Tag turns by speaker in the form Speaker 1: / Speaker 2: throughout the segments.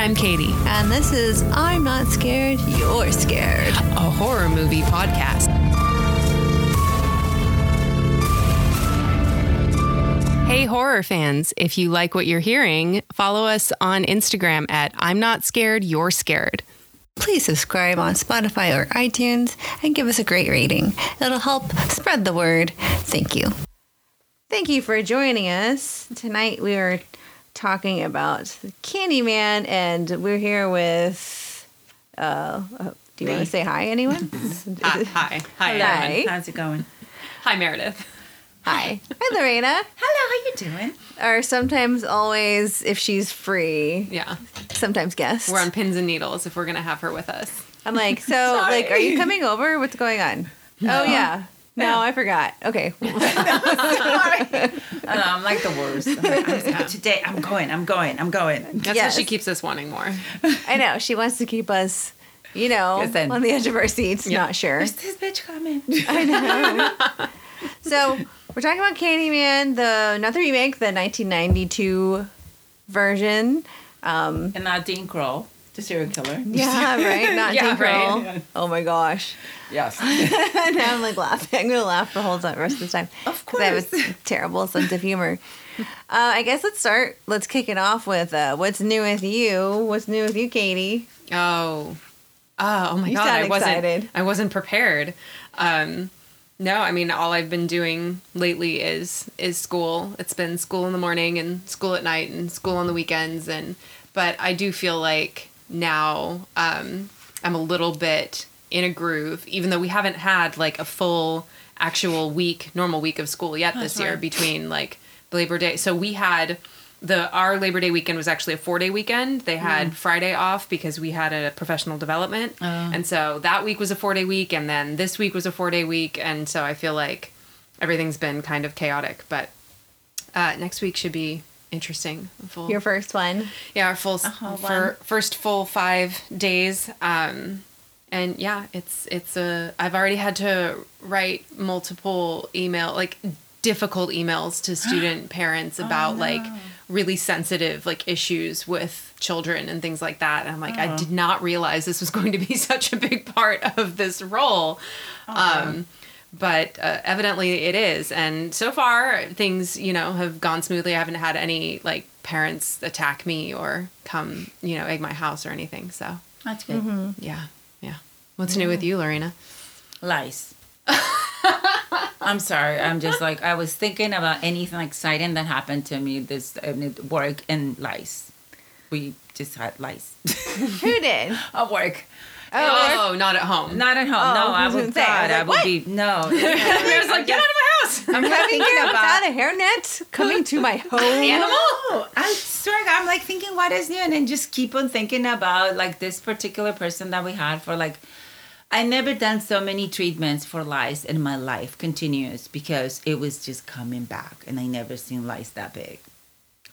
Speaker 1: I'm Katie,
Speaker 2: And this is I'm Not Scared, You're Scared.
Speaker 1: a horror movie podcast. Hey, horror fans, if you like what you're hearing, follow us on Instagram at I'm Not Scared, You're Scared.
Speaker 2: Please subscribe on Spotify or iTunes and give us a great rating. It'll help spread the word. Thank you. Thank you for joining us. Tonight we are talking about Candyman, and we're here with. Uh, uh, do you want to say hi, anyone?
Speaker 1: Hi. Hi. Hi.
Speaker 2: Hello.
Speaker 1: everyone.
Speaker 3: How's it going?
Speaker 1: Hi, Meredith.
Speaker 2: hi. Hi, Lorena.
Speaker 3: Hello, how you doing?
Speaker 2: Or sometimes, always, if she's free,
Speaker 1: Yeah.
Speaker 2: sometimes guest.
Speaker 1: We're on pins and needles if we're going to have her with us.
Speaker 2: I'm like, so, like, are you coming over? What's going on? Oh, yeah. No, I forgot. Okay.
Speaker 3: I know, I'm like the worst. I'm like, I'm- today I'm going, I'm going, I'm going.
Speaker 1: That's
Speaker 2: Yes.
Speaker 1: what she keeps us wanting more.
Speaker 2: I know. She wants to keep us, you know,
Speaker 3: Yes, then.
Speaker 2: on the edge of our seats,
Speaker 1: Yeah.
Speaker 2: not sure.
Speaker 3: Where's this bitch coming? I know.
Speaker 2: so, we're talking about Candyman, the not the remake, the 1992 version. Um,
Speaker 3: and not Dean Corll, the serial killer.
Speaker 2: yeah, right? Not
Speaker 1: Yeah,
Speaker 2: Dean Corll.
Speaker 1: right.
Speaker 2: Oh my gosh.
Speaker 3: Yes.
Speaker 2: now I'm like laughing. I'm going to laugh the whole time, rest of the time.
Speaker 3: Of
Speaker 2: 'Cause I have
Speaker 3: course.
Speaker 2: a terrible sense of humor. Uh, I guess let's start. Let's kick it off with uh, what's new with you? What's new with you, Katie?
Speaker 1: Oh. Oh, oh my
Speaker 2: You
Speaker 1: god,
Speaker 2: sound
Speaker 1: I wasn't
Speaker 2: excited.
Speaker 1: I wasn't prepared. Um no, I mean all I've been doing lately is is school. It's been school in the morning and school at night and school on the weekends and but I do feel like now um I'm a little bit in a groove even though we haven't had like a full actual week, normal week of school yet this year
Speaker 3: right.
Speaker 1: between like the Labor Day. So we had the our Labor Day weekend was actually a four day weekend. They had Friday off because we had a professional development, and so that week was a four day week, and then this week was a four day week, and so I feel like everything's been kind of chaotic. But uh, next week should be interesting. Full,
Speaker 2: Your first one.
Speaker 1: yeah, our full
Speaker 3: Uh-huh,
Speaker 1: for first full five days. Um, and yeah, it's it's a. I've already had to write multiple email like difficult emails to student parents about like really sensitive like issues with children and things like that. And I'm like, I did not realize this was going to be such a big part of this role. Um, but uh, evidently it is and so far things you know have gone smoothly i haven't had any like parents attack me or come you know egg my house or anything so
Speaker 3: That's good.
Speaker 1: yeah yeah what's new with you lorena
Speaker 3: Lice. I'm sorry. I'm just like I was thinking about anything exciting that happened to me this work and lice. We just had lice
Speaker 2: Who did?
Speaker 3: at work.
Speaker 1: Oh, oh not at home
Speaker 3: Not at home.
Speaker 2: Oh,
Speaker 3: no,
Speaker 2: I
Speaker 3: I
Speaker 2: was
Speaker 3: would
Speaker 2: gonna say, I was
Speaker 3: I
Speaker 2: like,
Speaker 3: would
Speaker 2: what?
Speaker 3: be no.
Speaker 1: I was like get out of my house
Speaker 3: I'm
Speaker 2: Having
Speaker 3: thinking
Speaker 2: here
Speaker 3: about
Speaker 2: a hairnet coming to my home.
Speaker 3: No, I swear, I'm like thinking, what is new? And then just keep on thinking about like this particular person that we had for like, I never done so many treatments for lice in my life, continuous, because it was just coming back, and I never seen lice that big.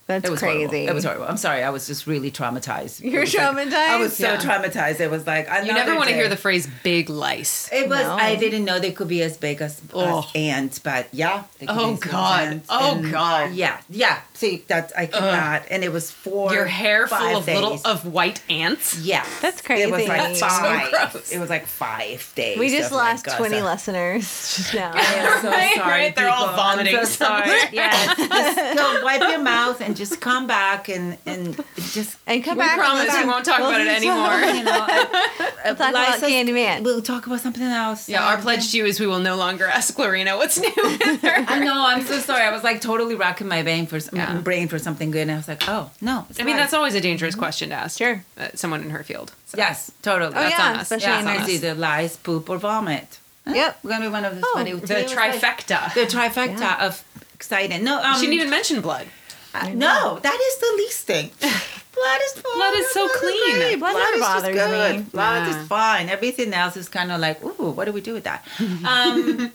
Speaker 2: That's
Speaker 3: It was
Speaker 2: crazy.
Speaker 3: horrible. It was horrible. I'm sorry. I was just really traumatized.
Speaker 2: You're
Speaker 3: It was like-
Speaker 2: traumatized?
Speaker 3: I was so
Speaker 1: Yeah.
Speaker 3: traumatized. It was like I'm
Speaker 1: you never want to hear the phrase big lice
Speaker 3: It was.
Speaker 2: No.
Speaker 3: I didn't know they could be as big as,
Speaker 1: Oh.
Speaker 3: as ants, but yeah. they could
Speaker 1: Oh,
Speaker 3: be
Speaker 1: God.
Speaker 3: ants,
Speaker 1: Oh,
Speaker 3: and-
Speaker 1: God.
Speaker 3: Yeah, yeah. See, that I cannot. And it was four.
Speaker 1: your hair full
Speaker 3: five
Speaker 1: of little of white ants
Speaker 3: Yeah,
Speaker 2: That's crazy.
Speaker 3: It was like
Speaker 2: That's
Speaker 1: so
Speaker 3: five.
Speaker 1: gross.
Speaker 3: It was like five days.
Speaker 2: we just
Speaker 3: of, like,
Speaker 2: lost
Speaker 3: gossip.
Speaker 2: 20 listeners just now.
Speaker 3: I'm so
Speaker 1: Right,
Speaker 3: sorry.
Speaker 1: right, they're all vomiting
Speaker 3: I'm so sorry.
Speaker 1: somewhere.
Speaker 3: yes, just go wipe your mouth and just come back and and just
Speaker 2: and come
Speaker 1: we
Speaker 2: back.
Speaker 1: promise we won't talk
Speaker 2: we'll
Speaker 1: about it anymore
Speaker 3: you know. I,
Speaker 2: We'll talk about Candyman.
Speaker 3: We'll talk about something else.
Speaker 1: yeah our
Speaker 3: Um,
Speaker 1: pledge to you is we will no longer ask lorena what's new with her
Speaker 3: I know. I'm so sorry. I was like totally racking my brain for some,
Speaker 1: Yeah.
Speaker 3: brain for something good, and I was like, oh no. it's
Speaker 1: I mean,
Speaker 3: fine.
Speaker 1: that's always a dangerous question to ask.
Speaker 2: Sure.
Speaker 1: Uh, someone in her field. So.
Speaker 3: yes, totally.
Speaker 2: Oh,
Speaker 3: That's
Speaker 2: yeah,
Speaker 3: on us.
Speaker 2: especially
Speaker 3: yeah,
Speaker 2: in
Speaker 3: it's
Speaker 2: our-
Speaker 3: either lies, poop, or vomit.
Speaker 2: Yep.
Speaker 3: We're gonna be one of those
Speaker 2: Oh,
Speaker 3: funny.
Speaker 1: The
Speaker 2: Today like-
Speaker 1: trifecta.
Speaker 3: the trifecta
Speaker 2: Yeah.
Speaker 3: of exciting. No, um,
Speaker 1: she didn't even mention blood.
Speaker 3: Uh, no, that is the least thing. Blood is fine.
Speaker 1: Blood is so clean.
Speaker 3: great.
Speaker 2: Blood
Speaker 3: Blood, is just good.
Speaker 2: me.
Speaker 3: Blood
Speaker 1: Yeah.
Speaker 3: is fine. Everything else is kind of like, ooh, what do we do with that? Um,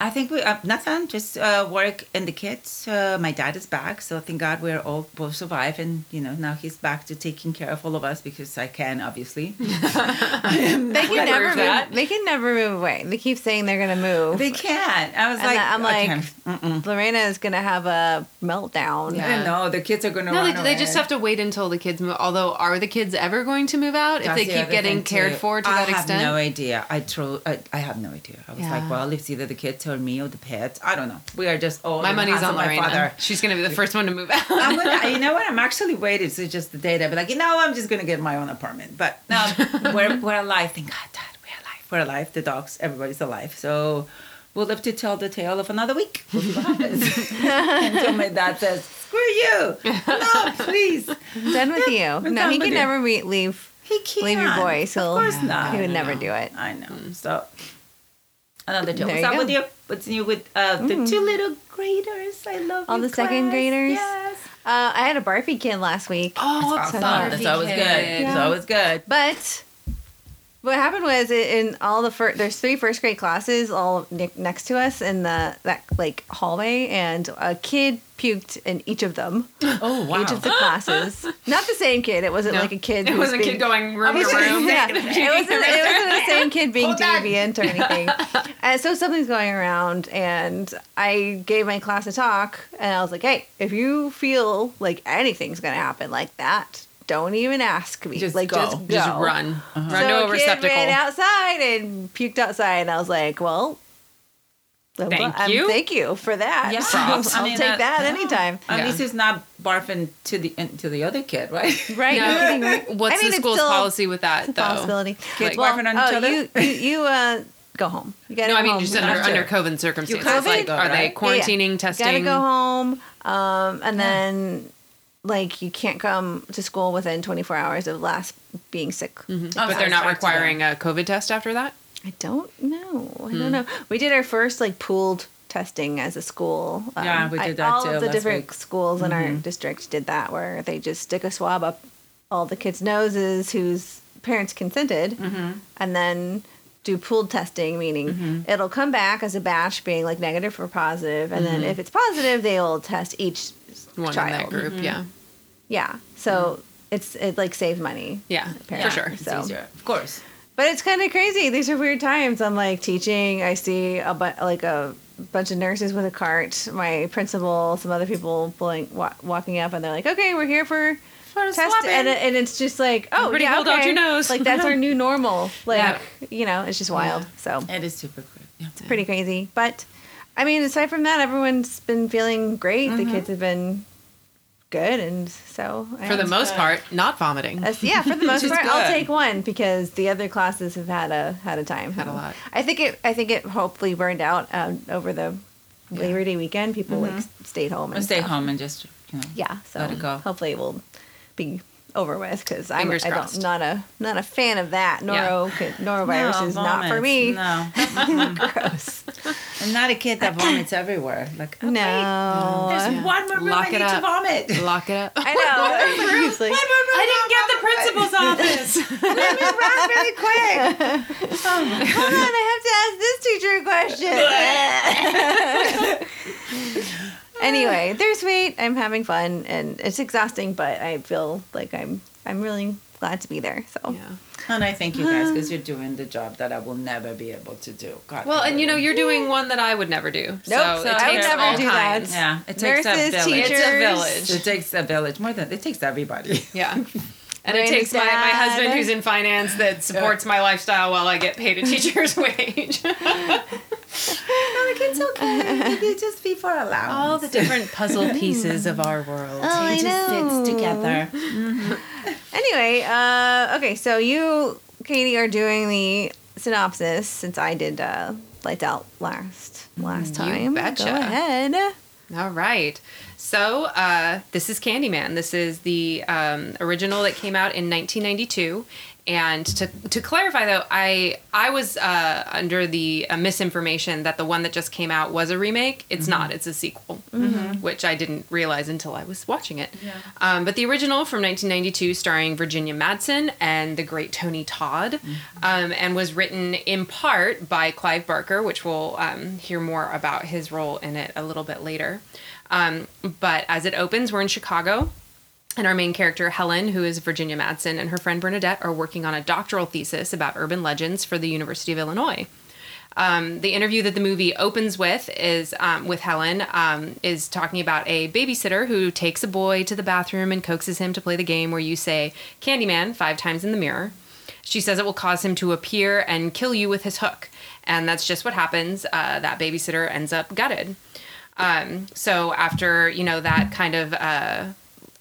Speaker 3: I think we uh, nothing. Just uh, work and the kids. Uh, my dad is back, so thank God we're all both survive, and you know now he's back to taking care of all of us because I can obviously.
Speaker 2: They can never
Speaker 1: prove that.
Speaker 2: move. They can never move away. They keep saying they're gonna move.
Speaker 3: they can't. I was
Speaker 2: And
Speaker 3: like,
Speaker 2: I'm
Speaker 3: okay,
Speaker 2: like,
Speaker 3: mm-mm.
Speaker 2: Lorena is gonna have a meltdown.
Speaker 1: Yeah.
Speaker 3: I don't. The kids are gonna.
Speaker 1: No,
Speaker 3: run
Speaker 1: they, they just have to wait until the kids move. Although, are the kids ever going to move out if they
Speaker 3: the
Speaker 1: keep getting cared
Speaker 3: too.
Speaker 1: for to
Speaker 3: I
Speaker 1: that extent?
Speaker 3: I have no idea. I tro- I, I have no idea. I was
Speaker 1: Yeah.
Speaker 3: like, well, it's either the kids or me or the pets. I don't know. We are just all
Speaker 1: my money's on
Speaker 3: of my father.
Speaker 1: She's to be the first one to move out.
Speaker 3: I'm gonna, you know what? I'm actually waiting. So just the day that I'll be like, you know, I'm just gonna get my own apartment. But no, we're we're alive. Thank God, Dad, we're alive. We're alive. The dogs, everybody's alive. So we'll live to tell the tale of another week. We'll see what happens. Until my dad says, "Screw you! No, please."
Speaker 2: Done with you. No, he can never re- leave.
Speaker 3: He can't.
Speaker 2: Leave your voice.
Speaker 3: Of
Speaker 2: He'll-
Speaker 3: course not.
Speaker 2: he would never do it.
Speaker 3: I know. Mm. So another tale.
Speaker 2: There
Speaker 3: What's
Speaker 2: you
Speaker 3: up
Speaker 2: go.
Speaker 3: with you? What's new with uh, the two little graders? I love
Speaker 2: All
Speaker 3: you
Speaker 2: the second graders?
Speaker 3: Yes.
Speaker 2: Uh, I had a Barbie kid last week.
Speaker 1: Oh,
Speaker 3: That's awesome.
Speaker 2: Barbie
Speaker 3: That's always good.
Speaker 1: kid.
Speaker 3: That's always good.
Speaker 2: But what happened was in all the first, there's three first grade classes all ne- next to us in the that like hallway, and a kid puked in each of them.
Speaker 3: Oh wow.
Speaker 2: Each of the classes. Not the same kid. It wasn't
Speaker 1: No.
Speaker 2: like a kid.
Speaker 1: It
Speaker 2: who was
Speaker 1: wasn't a
Speaker 2: being-
Speaker 1: kid going room to room.
Speaker 2: yeah, it wasn't, it wasn't the same kid being
Speaker 3: Hold on.
Speaker 2: deviant or anything. and uh, so something's going around, and I gave my class a talk, and I was like, "Hey, if you feel like anything's gonna happen like that, don't even ask me.
Speaker 3: Just
Speaker 2: like
Speaker 3: go.
Speaker 2: just go.
Speaker 1: Just run. Run
Speaker 2: So
Speaker 1: to a
Speaker 2: a kid
Speaker 1: receptacle.
Speaker 2: ran outside and puked outside, and I was like, "Well."
Speaker 1: Thank
Speaker 2: gl- I'm-
Speaker 1: you.
Speaker 2: thank you for that.
Speaker 3: Yeah.
Speaker 1: Props.
Speaker 2: I'll
Speaker 3: I mean,
Speaker 2: take
Speaker 3: that-
Speaker 2: that
Speaker 3: yeah.
Speaker 2: anytime.
Speaker 3: At
Speaker 1: Yeah.
Speaker 3: least it's not barfing to the to the other kid, right?
Speaker 2: Right?
Speaker 1: No.
Speaker 2: no kidding, right?
Speaker 1: What's
Speaker 2: I mean,
Speaker 1: the school's policy with that,
Speaker 2: It's
Speaker 1: though?
Speaker 2: possibility.
Speaker 3: Kids
Speaker 1: Like-
Speaker 3: barfing on
Speaker 2: oh,
Speaker 3: each other.
Speaker 2: you you, you uh, go home. You gotta
Speaker 1: No, I
Speaker 2: go
Speaker 1: mean
Speaker 2: home.
Speaker 1: just under, under COVID circumstances.
Speaker 3: COVID?
Speaker 1: Like, are they quarantining,
Speaker 2: Yeah.
Speaker 1: testing?
Speaker 2: Gotta go home, um, and then like you can't come to school within 24 hours of last being sick.
Speaker 1: But
Speaker 3: Oh,
Speaker 1: they're not requiring a COVID test after that.
Speaker 2: I don't know. I
Speaker 3: Hmm.
Speaker 2: don't know. We did our first like pooled testing as a school. Um,
Speaker 3: Yeah, we did that
Speaker 2: all
Speaker 3: too
Speaker 2: of the
Speaker 3: last
Speaker 2: different
Speaker 3: week. Mm-hmm.
Speaker 2: schools in our district did that, where they just stick a swab up all the kids' noses whose parents consented,
Speaker 3: Mm-hmm.
Speaker 2: and then do pooled testing, meaning
Speaker 3: Mm-hmm.
Speaker 2: it'll come back as a batch being like negative or positive, and
Speaker 3: Mm-hmm.
Speaker 2: then if it's positive, they'll test each
Speaker 1: One
Speaker 2: child.
Speaker 1: in that group.
Speaker 3: Mm-hmm.
Speaker 1: Yeah.
Speaker 2: Yeah, so it's it like saves money.
Speaker 1: Yeah.
Speaker 2: Apparently.
Speaker 1: For sure.
Speaker 2: So.
Speaker 3: easier. Of course.
Speaker 2: But it's kind of crazy. These are weird times. I'm like teaching. I see a bu- like a bunch of nurses with a cart. My principal, some other people pulling, wa- walking up, and they're like, "Okay, we're here for
Speaker 3: For
Speaker 2: test," and, and it's just like, "Oh,
Speaker 1: Everybody
Speaker 2: yeah,
Speaker 1: hold out
Speaker 2: okay."
Speaker 1: your nose.
Speaker 2: Like that's our new normal. Like
Speaker 1: Yeah.
Speaker 2: you know, it's just wild. So
Speaker 3: It is super quick. Yeah.
Speaker 2: pretty crazy. But I mean, aside from that, everyone's been feeling great.
Speaker 1: Mm-hmm.
Speaker 2: The kids have been good, and so
Speaker 1: For the
Speaker 2: and-
Speaker 1: most part, not vomiting.
Speaker 2: That's, yeah, for the most
Speaker 3: is
Speaker 2: part, I'll take one because the other classes have had a had a time.
Speaker 1: Had a lot.
Speaker 2: I think it. I think it hopefully burned out um, over the Labor Day weekend. People like stayed home and
Speaker 3: Or stay
Speaker 2: stuff.
Speaker 3: home and just you know.
Speaker 2: Yeah, so
Speaker 3: Let it go.
Speaker 2: hopefully it will be over with because I'm I don't, not a not a fan of that. Noro norovirus
Speaker 3: No,
Speaker 2: is not for me.
Speaker 3: No.
Speaker 2: Gross.
Speaker 3: I'm not a kid that vomits everywhere. Like oh,
Speaker 2: No.
Speaker 3: wait, there's one more room
Speaker 1: Lock
Speaker 3: I
Speaker 1: it
Speaker 3: need to vomit.
Speaker 1: Lock it up.
Speaker 2: I know. It's like,
Speaker 1: I didn't get the principal's office.
Speaker 3: Let me run really quick.
Speaker 2: Oh, Hold on, I have to ask this teacher a question. anyway, they're sweet. I'm having fun, and it's exhausting, but I feel like I'm I'm really glad to be there. So
Speaker 1: Yeah.
Speaker 3: And I thank you guys because you're doing the job that I will never be able to do. God,
Speaker 1: Well, and you know, you're doing one that I would never do.
Speaker 2: Nope,
Speaker 1: so
Speaker 2: so
Speaker 1: it
Speaker 2: I would
Speaker 1: takes
Speaker 2: never
Speaker 1: all
Speaker 2: do that.
Speaker 3: Yeah, it takes
Speaker 2: Nurses,
Speaker 3: a village.
Speaker 1: It's a village.
Speaker 3: It takes a village more than it takes everybody.
Speaker 1: Yeah. And it takes my, my husband who's in finance that supports my lifestyle while I get paid a teacher's wage.
Speaker 3: like it's okay. They just be for allowance.
Speaker 1: All the different puzzle pieces of our world.
Speaker 2: Oh, I
Speaker 3: just
Speaker 2: know.
Speaker 3: fits together.
Speaker 2: anyway, uh, okay, so you, Katie, are doing the synopsis since I did uh, Lights Out last last
Speaker 1: You betcha.
Speaker 2: Go ahead.
Speaker 1: All right. So uh, this is Candyman. This is the um, original that came out in 1992. And to, to clarify though, I I was uh, under the uh, misinformation that the one that just came out was a remake. It's not. It's a sequel, which I didn't realize until I was watching it.
Speaker 3: Yeah.
Speaker 1: Um, but the original from 1992, starring Virginia Madsen and the great Tony Todd, um, and was written in part by Clive Barker, which we'll um, hear more about his role in it a little bit later. Um, but as it opens, we're in Chicago. And our main character, Helen, who is Virginia Madsen, and her friend Bernadette are working on a doctoral thesis about urban legends for the University of Illinois. Um, the interview that the movie opens with is um, with Helen um, is talking about a babysitter who takes a boy to the bathroom and coaxes him to play the game where you say "Candyman" five times in the mirror. She says it will cause him to appear and kill you with his hook, and that's just what happens. Uh, that babysitter ends up gutted. Um, so after you know that kind of uh,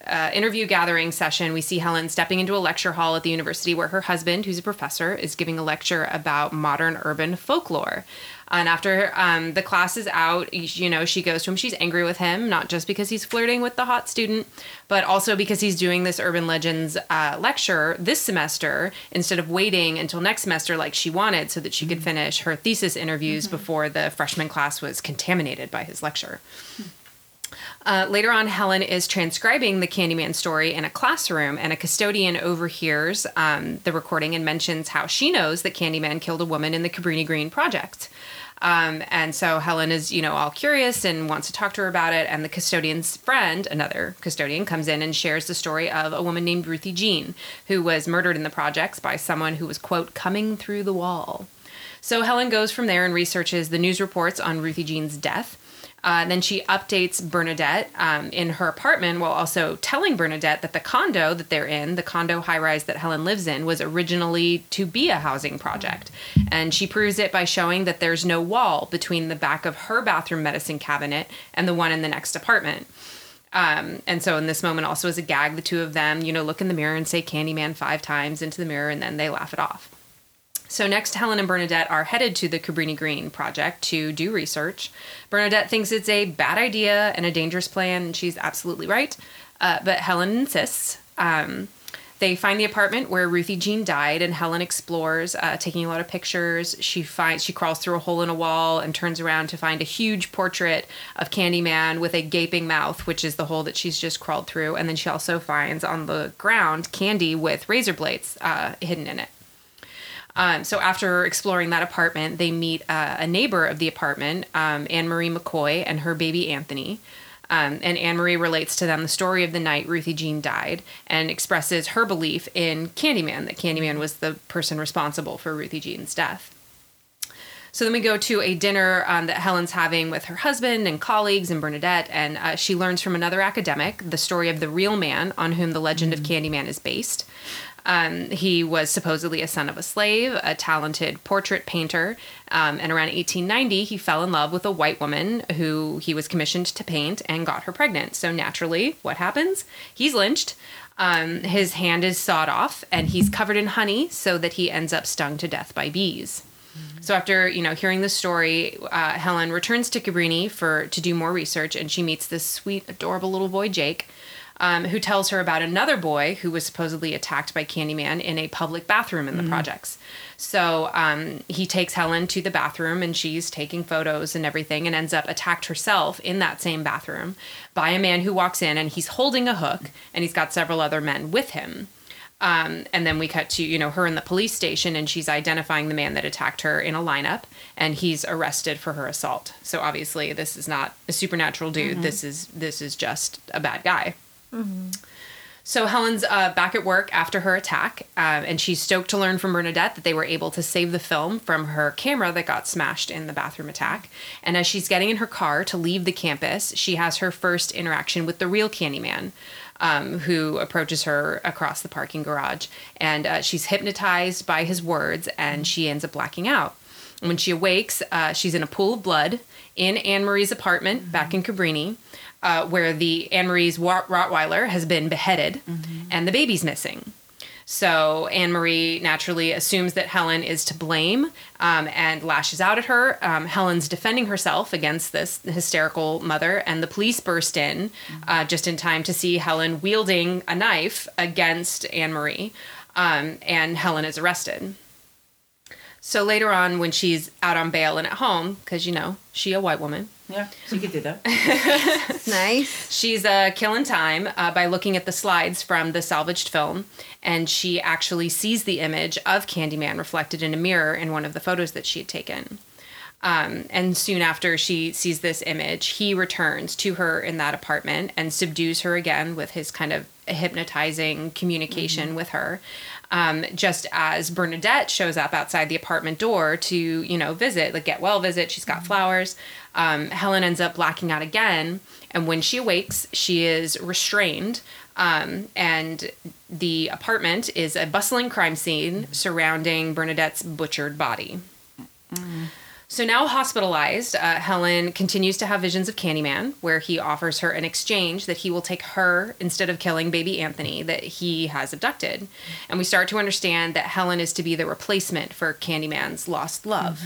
Speaker 1: uh, interview gathering session, we see Helen stepping into a lecture hall at the university where her husband, who's a professor, is giving a lecture about modern urban folklore. And after um, the class is out, you know, she goes to him. She's angry with him, not just because he's flirting with the hot student, but also because he's doing this urban legends uh, lecture this semester instead of waiting until next semester like she wanted so that she could finish her thesis interviews before the freshman class was contaminated by his lecture. Uh, later on, Helen is transcribing the Candyman story in a classroom, and a custodian overhears um, the recording and mentions how she knows that Candyman killed a woman in the Cabrini Green project. Um, and so Helen is, you know, all curious and wants to talk to her about it. And the custodian's friend, another custodian, comes in and shares the story of a woman named Ruthie Jean, who was murdered in the projects by someone who was, quote, coming through the wall. So Helen goes from there and researches the news reports on Ruthie Jean's death. Uh, then she updates Bernadette um, in her apartment while also telling Bernadette that the condo that they're in, the condo high rise that Helen lives in, was originally to be a housing project. And she proves it by showing that there's no wall between the back of her bathroom medicine cabinet and the one in the next apartment. Um, and so in this moment, also as a gag, the two of them, you know, look in the mirror and say Candyman five times into the mirror and then they laugh it off. So next, Helen and Bernadette are headed to the Cabrini Green project to do research. Bernadette thinks it's a bad idea and a dangerous plan, and she's absolutely right. Uh, but Helen insists. Um, they find the apartment where Ruthie Jean died, and Helen explores, uh, taking a lot of pictures. She finds she crawls through a hole in a wall and turns around to find a huge portrait of Candyman with a gaping mouth, which is the hole that she's just crawled through. And then she also finds on the ground candy with razor blades uh, hidden in it. Um, so after exploring that apartment, they meet uh, a neighbor of the apartment, um, Anne Marie McCoy, and her baby Anthony. Um, and Anne Marie relates to them the story of the night Ruthie Jean died and expresses her belief in Candyman, that Candyman was the person responsible for Ruthie Jean's death. So then we go to a dinner um, that Helen's having with her husband and colleagues and Bernadette, and uh, she learns from another academic the story of the real man on whom the legend of Candyman is based. Um, he was supposedly a son of a slave, a talented portrait painter, um, and around 1890 he fell in love with a white woman who he was commissioned to paint and got her pregnant. So naturally, what happens? He's lynched. Um, his hand is sawed off, and he's covered in honey, so that he ends up stung to death by bees. So after you know hearing the story, uh, Helen returns to Cabrini for to do more research, and she meets this sweet, adorable little boy Jake, um, who tells her about another boy who was supposedly attacked by Candyman in a public bathroom in the projects. So um, he takes Helen to the bathroom, and she's taking photos and everything, and ends up attacked herself in that same bathroom by a man who walks in, and he's holding a hook, and he's got several other men with him. Um, and then we cut to you know her in the police station, and she's identifying the man that attacked her in a lineup, and he's arrested for her assault. So obviously, this is not a supernatural dude. This is this is just a bad guy. So Helen's uh, back at work after her attack, um, and she's stoked to learn from Bernadette that they were able to save the film from her camera that got smashed in the bathroom attack. And as she's getting in her car to leave the campus, she has her first interaction with the real Candyman, um, who approaches her across the parking garage, and uh, she's hypnotized by his words, and she ends up blacking out. When she awakes, uh, she's in a pool of blood in Anne Marie's apartment back in Cabrini, uh, where the Anne Marie's Rottweiler has been beheaded and the baby's missing. So Anne Marie naturally assumes that Helen is to blame um, and lashes out at her. Um, Helen's defending herself against this hysterical mother, and the police burst in uh, just in time to see Helen wielding a knife against Anne Marie. um, and Helen is arrested. So later on, when she's out on bail and at home, because you know she a white woman,
Speaker 3: Yeah, she could do that.
Speaker 2: Nice.
Speaker 1: she's uh, killing time uh, by looking at the slides from the salvaged film, and she actually sees the image of Candyman reflected in a mirror in one of the photos that she had taken. Um, and soon after she sees this image, he returns to her in that apartment and subdues her again with his kind of hypnotizing communication with her. Um, just as Bernadette shows up outside the apartment door to, you know, visit, like get well visit, she's got flowers. Um, Helen ends up blacking out again. And when she awakes, she is restrained. Um, and the apartment is a bustling crime scene surrounding Bernadette's butchered body. So now hospitalized, uh, Helen continues to have visions of Candyman, where he offers her an exchange that he will take her instead of killing baby Anthony that he has abducted. And we start to understand that Helen is to be the replacement for Candyman's lost love.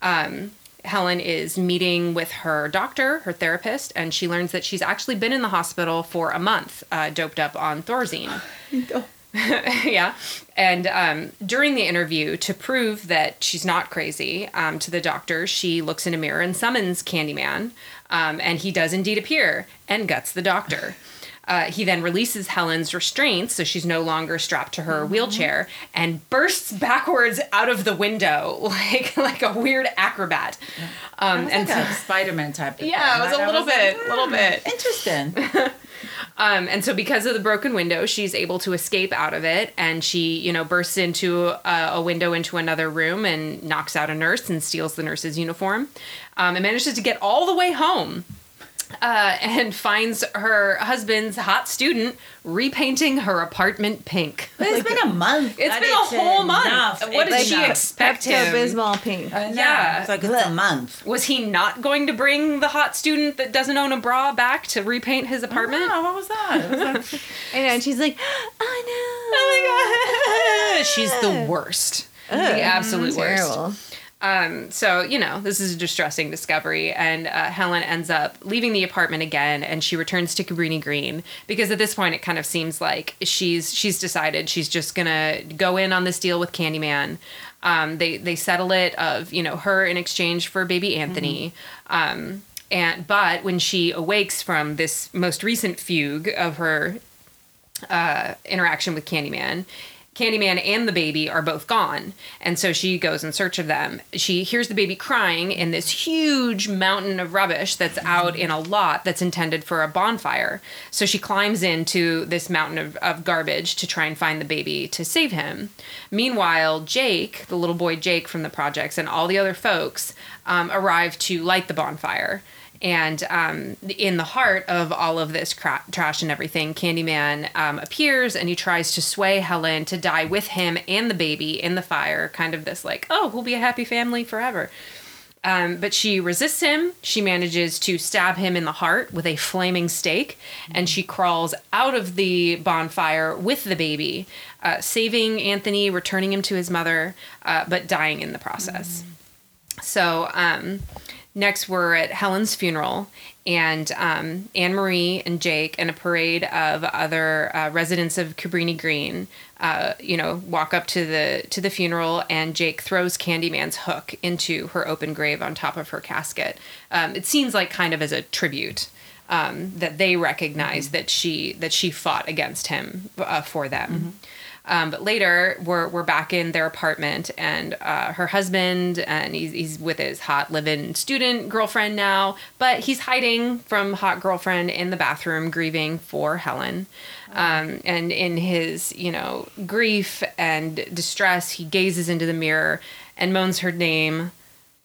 Speaker 1: Um, Helen is meeting with her doctor, her therapist, and she learns that she's actually been in the hospital for a month, uh, doped up on Thorazine. yeah. And um, during the interview, to prove that she's not crazy um, to the doctor, she looks in a mirror and summons Candyman. Um, and he does indeed appear and guts the doctor. Uh, he then releases Helen's restraints, so she's no longer strapped to her wheelchair, and bursts backwards out of the window like like a weird acrobat. Um, and
Speaker 3: like
Speaker 1: so-
Speaker 3: a Spider-Man type. Of
Speaker 1: yeah, it was a?
Speaker 3: I
Speaker 1: little bit,
Speaker 3: like,
Speaker 1: little
Speaker 3: hmm,
Speaker 1: bit.
Speaker 3: Interesting.
Speaker 1: Um, and so because of the broken window, she's able to escape out of it, and she, you know, bursts into a, a window into another room and knocks out a nurse and steals the nurse's uniform, um, and manages to get all the way home. Uh, and finds her husband's hot student repainting her apartment pink.
Speaker 3: But it's been a month.
Speaker 1: It's
Speaker 3: That
Speaker 1: been a
Speaker 3: is
Speaker 1: whole month.
Speaker 3: enough.
Speaker 1: What did
Speaker 3: It's
Speaker 1: she
Speaker 3: enough.
Speaker 1: expect him?
Speaker 2: Pepto-Bismol pink.
Speaker 3: I.
Speaker 1: Yeah.
Speaker 3: It's like it's a month.
Speaker 1: Was he not going to bring the hot student that doesn't own a bra back to repaint his apartment?
Speaker 3: Oh, what was that? It was like,
Speaker 2: I know. And she's like, oh no.
Speaker 1: Oh my god, she's the worst, the absolute worst.
Speaker 2: Terrible.
Speaker 1: Um, so you know, this is a distressing discovery, and uh, Helen ends up leaving the apartment again, and she returns to Cabrini Green because at this point it kind of seems like she's she's decided she's just gonna go in on this deal with Candyman. Um, they they settle it of you know her in exchange for baby Anthony. Um, and but when she awakes from this most recent fugue of her uh, interaction with Candyman. Candyman and the baby are both gone. And so she goes in search of them. She hears the baby crying in this huge mountain of rubbish that's out in a lot that's intended for a bonfire. So she climbs into this mountain of, of garbage to try and find the baby to save him. Meanwhile, Jake, the little boy Jake from the projects, and all the other folks um, arrive to light the bonfire. And um, in the heart of all of this cra- trash and everything, Candyman um, appears and he tries to sway Helen to die with him and the baby in the fire. Kind of this, like, oh, we'll be a happy family forever. Um, but she resists him. She manages to stab him in the heart with a flaming stake, and she crawls out of the bonfire with the baby, uh, saving Anthony, returning him to his mother, uh, but dying in the process. So um, next, we're at Helen's funeral, and um, Anne Marie and Jake and a parade of other uh, residents of Cabrini Green, uh, you know, walk up to the to the funeral, and Jake throws Candyman's hook into her open grave on top of her casket. Um, it seems like kind of as a tribute. Um, that they recognize that she that she fought against him uh, for them. Um, but later, we're, we're back in their apartment, and uh, her husband, and he's, he's with his hot live-in student girlfriend now, but he's hiding from hot girlfriend in the bathroom, grieving for Helen. Um, and in his, you know, grief and distress, he gazes into the mirror and moans her name.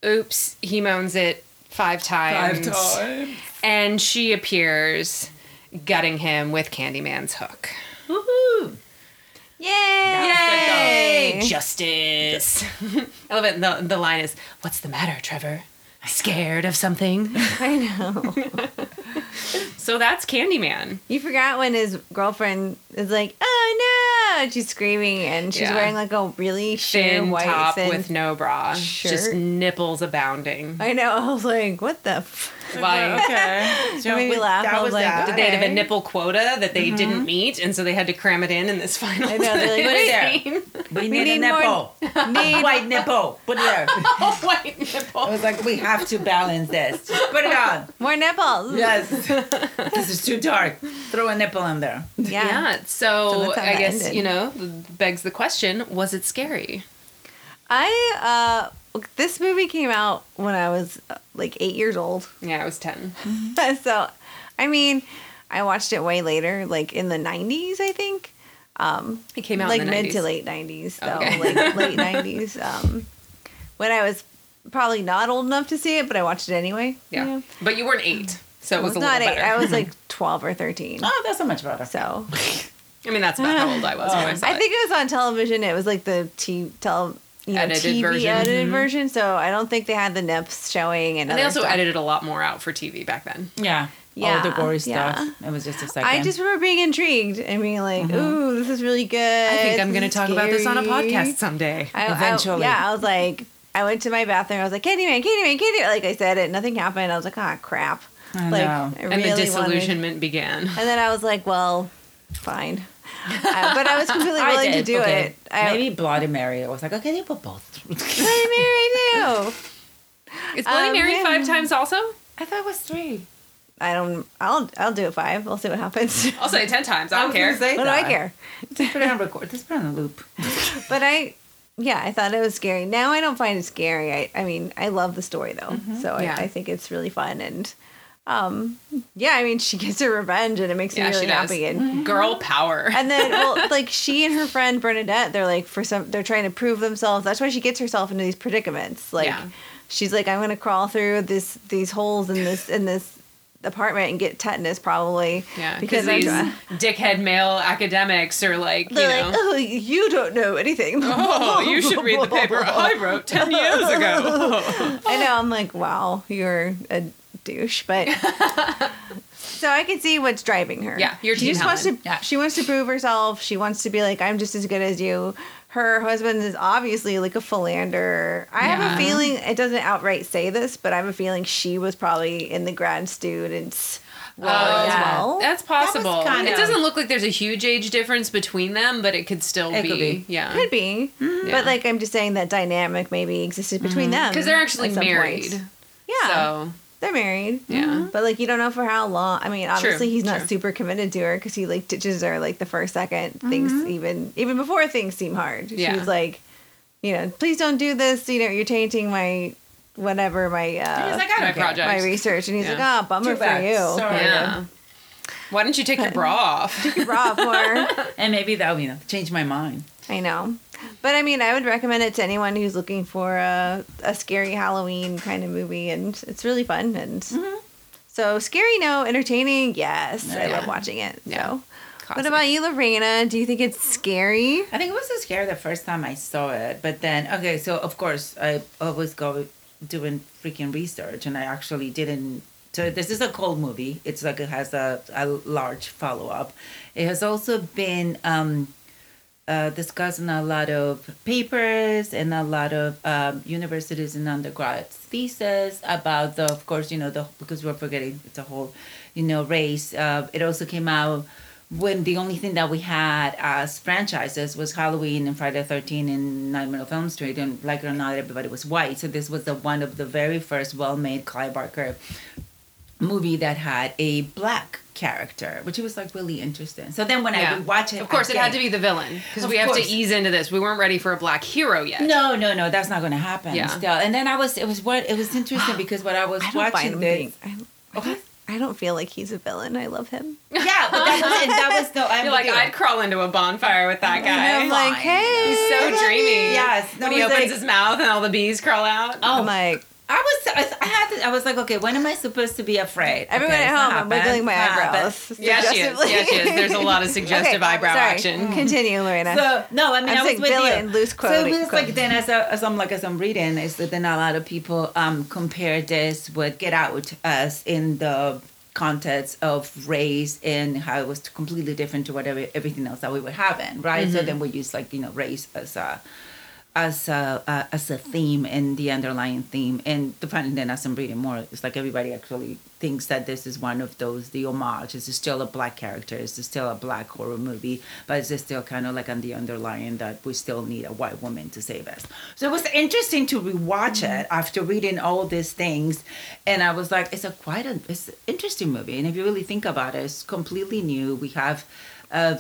Speaker 1: Oops, he moans it five times. And she appears, gutting him with Candyman's hook.
Speaker 3: Woohoo!
Speaker 2: Yay!
Speaker 1: Justice. I love it. The, the line is, What's the matter, Trevor? Scared of something?
Speaker 2: I know.
Speaker 1: so that's Candyman.
Speaker 2: You forgot when his girlfriend is like, "Oh no!" and she's screaming, and she's
Speaker 1: Yeah.
Speaker 2: wearing like a really sheer
Speaker 1: Thin
Speaker 2: white
Speaker 1: top
Speaker 2: thin-
Speaker 1: with no bra. Just nipples abounding.
Speaker 2: I know. I was like, "What the?" F-?
Speaker 1: Why
Speaker 3: Okay. So
Speaker 2: made me
Speaker 3: we-
Speaker 2: laugh.
Speaker 3: That
Speaker 2: I was
Speaker 3: was
Speaker 2: like,
Speaker 3: that.
Speaker 1: did they have a nipple quota that they didn't meet, and so they had to cram it in in this final.
Speaker 2: I know, they're like,
Speaker 3: Put it there.
Speaker 1: scene?
Speaker 3: We
Speaker 2: We
Speaker 3: need,
Speaker 2: need
Speaker 3: a nipple.
Speaker 2: Need
Speaker 3: White nipple. Put it there.
Speaker 1: oh, white nipple.
Speaker 3: I was like, we have to balance this. Just put it on.
Speaker 2: more nipples.
Speaker 3: Yes. this is too dark. Throw a nipple in there.
Speaker 2: Yeah.
Speaker 1: Yeah.
Speaker 2: So
Speaker 1: So, I guess
Speaker 2: ended.
Speaker 1: you know begs the question: Was it scary?
Speaker 2: I uh this movie came out when I was uh, like 8 years old.
Speaker 1: Yeah, I was ten.
Speaker 2: so I mean, I watched it way later, like in the 90s, I think. Um
Speaker 1: It came out
Speaker 2: like
Speaker 1: in the
Speaker 2: mid
Speaker 1: 90s.
Speaker 2: to late 90s though,
Speaker 1: Okay.
Speaker 2: like late 90s. Um when I was probably not old enough to see it, but I watched it anyway.
Speaker 1: Yeah. but you weren't eight, so it was,
Speaker 2: was
Speaker 1: a
Speaker 2: not
Speaker 1: little
Speaker 2: eight.
Speaker 1: better.
Speaker 2: I was like 12 or 13.
Speaker 3: Oh, that's not much better.
Speaker 2: So
Speaker 1: I mean, that's about how old I was when I saw
Speaker 2: I
Speaker 1: it.
Speaker 2: think it was on television. It was like the t- tel- you know,
Speaker 1: Edited
Speaker 2: TV
Speaker 1: version. Mm-hmm.
Speaker 2: edited version. So I don't think they had the nips showing. And,
Speaker 1: And they also
Speaker 2: stuff.
Speaker 1: edited a lot more out for TV back then.
Speaker 3: Yeah.
Speaker 2: Yeah,
Speaker 3: All the gory stuff.
Speaker 2: yeah.
Speaker 3: It was just a second.
Speaker 2: I just remember being intrigued and being like, "Ooh, this is really good."
Speaker 1: Mm-hmm. I think I'm going to
Speaker 2: is
Speaker 1: talk about this on a podcast someday.
Speaker 2: I, I-
Speaker 3: Eventually.
Speaker 2: yeah, I was like, I went to my bathroom. I was like, Candyman, Candyman, Candyman. Like I said it, nothing happened. I was like, ah, crap.
Speaker 3: I
Speaker 2: like,
Speaker 3: know.
Speaker 2: I
Speaker 1: and
Speaker 2: really
Speaker 1: the
Speaker 2: wanted-
Speaker 1: disillusionment began.
Speaker 2: And then I was like, well, fine. Uh, but I was completely
Speaker 3: I
Speaker 2: willing to do
Speaker 3: okay.
Speaker 2: it. I,
Speaker 3: Maybe Bloody Mary. I was like, okay, you put both.
Speaker 2: Bloody Mary too.
Speaker 1: Is Bloody
Speaker 2: Um,
Speaker 1: Mary
Speaker 2: yeah.
Speaker 1: five times also?
Speaker 3: I thought it was three.
Speaker 2: I don't. I'll. I'll do it five. We'll see what happens.
Speaker 1: I'll say ten times. I don't
Speaker 3: was
Speaker 1: care.
Speaker 3: say
Speaker 2: what do I
Speaker 3: that.
Speaker 2: care?
Speaker 3: Just put it on record. Just put it on a loop.
Speaker 2: But I, yeah, I thought it was scary. Now I don't find it scary. I, I mean, I love the story though, so
Speaker 1: Yeah.
Speaker 2: I, I think it's really fun and, um, yeah, I mean, she gets her revenge and it makes
Speaker 1: Yeah,
Speaker 2: me really happy. And
Speaker 1: Girl power.
Speaker 2: and then, well, like she and her friend Bernadette, they're like for some, they're trying to prove themselves. That's why she gets herself into these predicaments. Like,
Speaker 1: Yeah.
Speaker 2: she's like, I'm gonna crawl through this these holes in this in this apartment and get tetanus probably.
Speaker 1: yeah, because these dickhead male academics are like, you
Speaker 2: They're
Speaker 1: know,
Speaker 2: like, oh, you don't know anything.
Speaker 1: oh, you should read the paper I wrote ten years ago.
Speaker 2: I know. I'm like, wow, you're a douche, but so I can see what's driving her.
Speaker 1: Yeah, you're
Speaker 2: she
Speaker 1: Team
Speaker 2: just wants to.
Speaker 1: Yeah.
Speaker 2: She wants to prove herself. She wants to be like, I'm just as good as you. Her husband is obviously like a philanderer. I have a feeling it doesn't outright say this, but I have a feeling she was probably in the grad students. Oh, role as
Speaker 3: yeah.
Speaker 2: well.
Speaker 1: Oh, That's possible.
Speaker 3: kind
Speaker 1: It
Speaker 3: of-
Speaker 1: doesn't look like there's a huge age difference between them, but it could still
Speaker 3: It
Speaker 1: be.
Speaker 3: could be.
Speaker 1: Yeah.
Speaker 2: Could be, mm-hmm.
Speaker 1: Yeah.
Speaker 2: but like I'm just saying that dynamic maybe existed between mm-hmm. them
Speaker 1: Because they're actually
Speaker 2: at some
Speaker 1: married.
Speaker 2: point. Yeah,
Speaker 1: So
Speaker 2: they're married.
Speaker 1: Yeah. Mm-hmm.
Speaker 2: But like you don't know for how long. I mean, obviously he's not
Speaker 1: true.
Speaker 2: super committed to her because he like ditches her like the first second things mm-hmm. even even before things seem hard.
Speaker 1: Yeah.
Speaker 2: She's like, you know, please don't do this. You know, you're tainting my whatever my uh,
Speaker 3: He was
Speaker 2: uh
Speaker 3: like, I don't
Speaker 1: my project.
Speaker 2: my research, and he's
Speaker 1: Yeah.
Speaker 2: like, Oh, bummer
Speaker 3: Too
Speaker 2: for
Speaker 3: bad.
Speaker 2: you.
Speaker 3: Sorry.
Speaker 1: yeah. Why don't you take your bra off?
Speaker 2: Rob, more.
Speaker 3: And maybe that will, you know, change my mind.
Speaker 2: I know. But I mean, I would recommend it to anyone who's looking for a, a scary Halloween kind of movie, and it's really fun. And so, scary, no, entertaining, yes. I love watching it.
Speaker 1: Yeah.
Speaker 2: So, what about you, Lorena? Do you think it's scary?
Speaker 3: I think it was so scary the first time I saw it, but then okay, so of course I always go doing freaking research, and I actually didn't. So this is a cold movie. It's like it has a, a large follow up. It has also been um, uh, discussed in a lot of papers and a lot of um, universities and undergrad thesis about the, of course, you know, the because we're forgetting it's a whole, you know, race. Uh, it also came out when the only thing that we had as franchises was Halloween and Friday the 13th and Nightmare on Elm Street, and like it or not, everybody was white. So this was the one of the very first well-made Clive Barker movie that had a black character, which was like really interesting. So then when I would watch it,
Speaker 1: Of course,
Speaker 3: I
Speaker 1: it
Speaker 3: get
Speaker 1: had to be the villain because we have
Speaker 3: course.
Speaker 1: to ease into this. We weren't ready for a black hero yet.
Speaker 3: No, no, no, that's not going to happen.
Speaker 1: Yeah.
Speaker 3: Still, and then I was, it was what it was interesting because what I was
Speaker 2: I
Speaker 3: watching
Speaker 2: him
Speaker 3: this.
Speaker 2: being. I, I,
Speaker 3: Okay.
Speaker 2: don't, I don't feel like he's a villain. I love him.
Speaker 3: Yeah, but that was, and that was no. I'm
Speaker 1: You're like. I'd crawl into a bonfire with that guy.
Speaker 2: I'm like,
Speaker 3: fine.
Speaker 2: hey,
Speaker 1: He's so dreamy.
Speaker 3: Yes, no,
Speaker 1: when he opens
Speaker 3: like-
Speaker 1: his mouth and all the bees crawl out.
Speaker 3: Oh,
Speaker 2: I'm like,
Speaker 3: I was, I, I had to, I was like, okay, when am I supposed to be afraid?
Speaker 2: everyone
Speaker 3: okay,
Speaker 2: at home, I'm wiggling my
Speaker 3: It's not bad.
Speaker 2: eyebrows.
Speaker 1: Yeah, she is.
Speaker 2: suggestively.
Speaker 1: Yeah, she is. There's a lot of suggestive eyebrow
Speaker 2: sorry.
Speaker 1: action.
Speaker 2: Continue, Lorena.
Speaker 3: So no, I mean
Speaker 2: I'm
Speaker 3: i was with
Speaker 2: villain,
Speaker 3: you.
Speaker 2: loose
Speaker 3: So
Speaker 2: quote-
Speaker 3: it's like then as, I, as I'm like as I'm reading, is that then a lot of people um compare this with Get Out as in the context of race and how it was completely different to whatever everything else that we were having, right? So then we use like you know race as a as a uh, as a theme and the underlying theme. And the funny thing, as I'm reading more, it's like everybody actually thinks that this is one of those the homage. It's still a black character. It's still a black horror movie, but it's still kind of like on the underlying that we still need a white woman to save us. So it was interesting to rewatch it after reading all these things, and I was like, it's a quite a it's an interesting movie. And if you really think about it, it's completely new. We have, uh,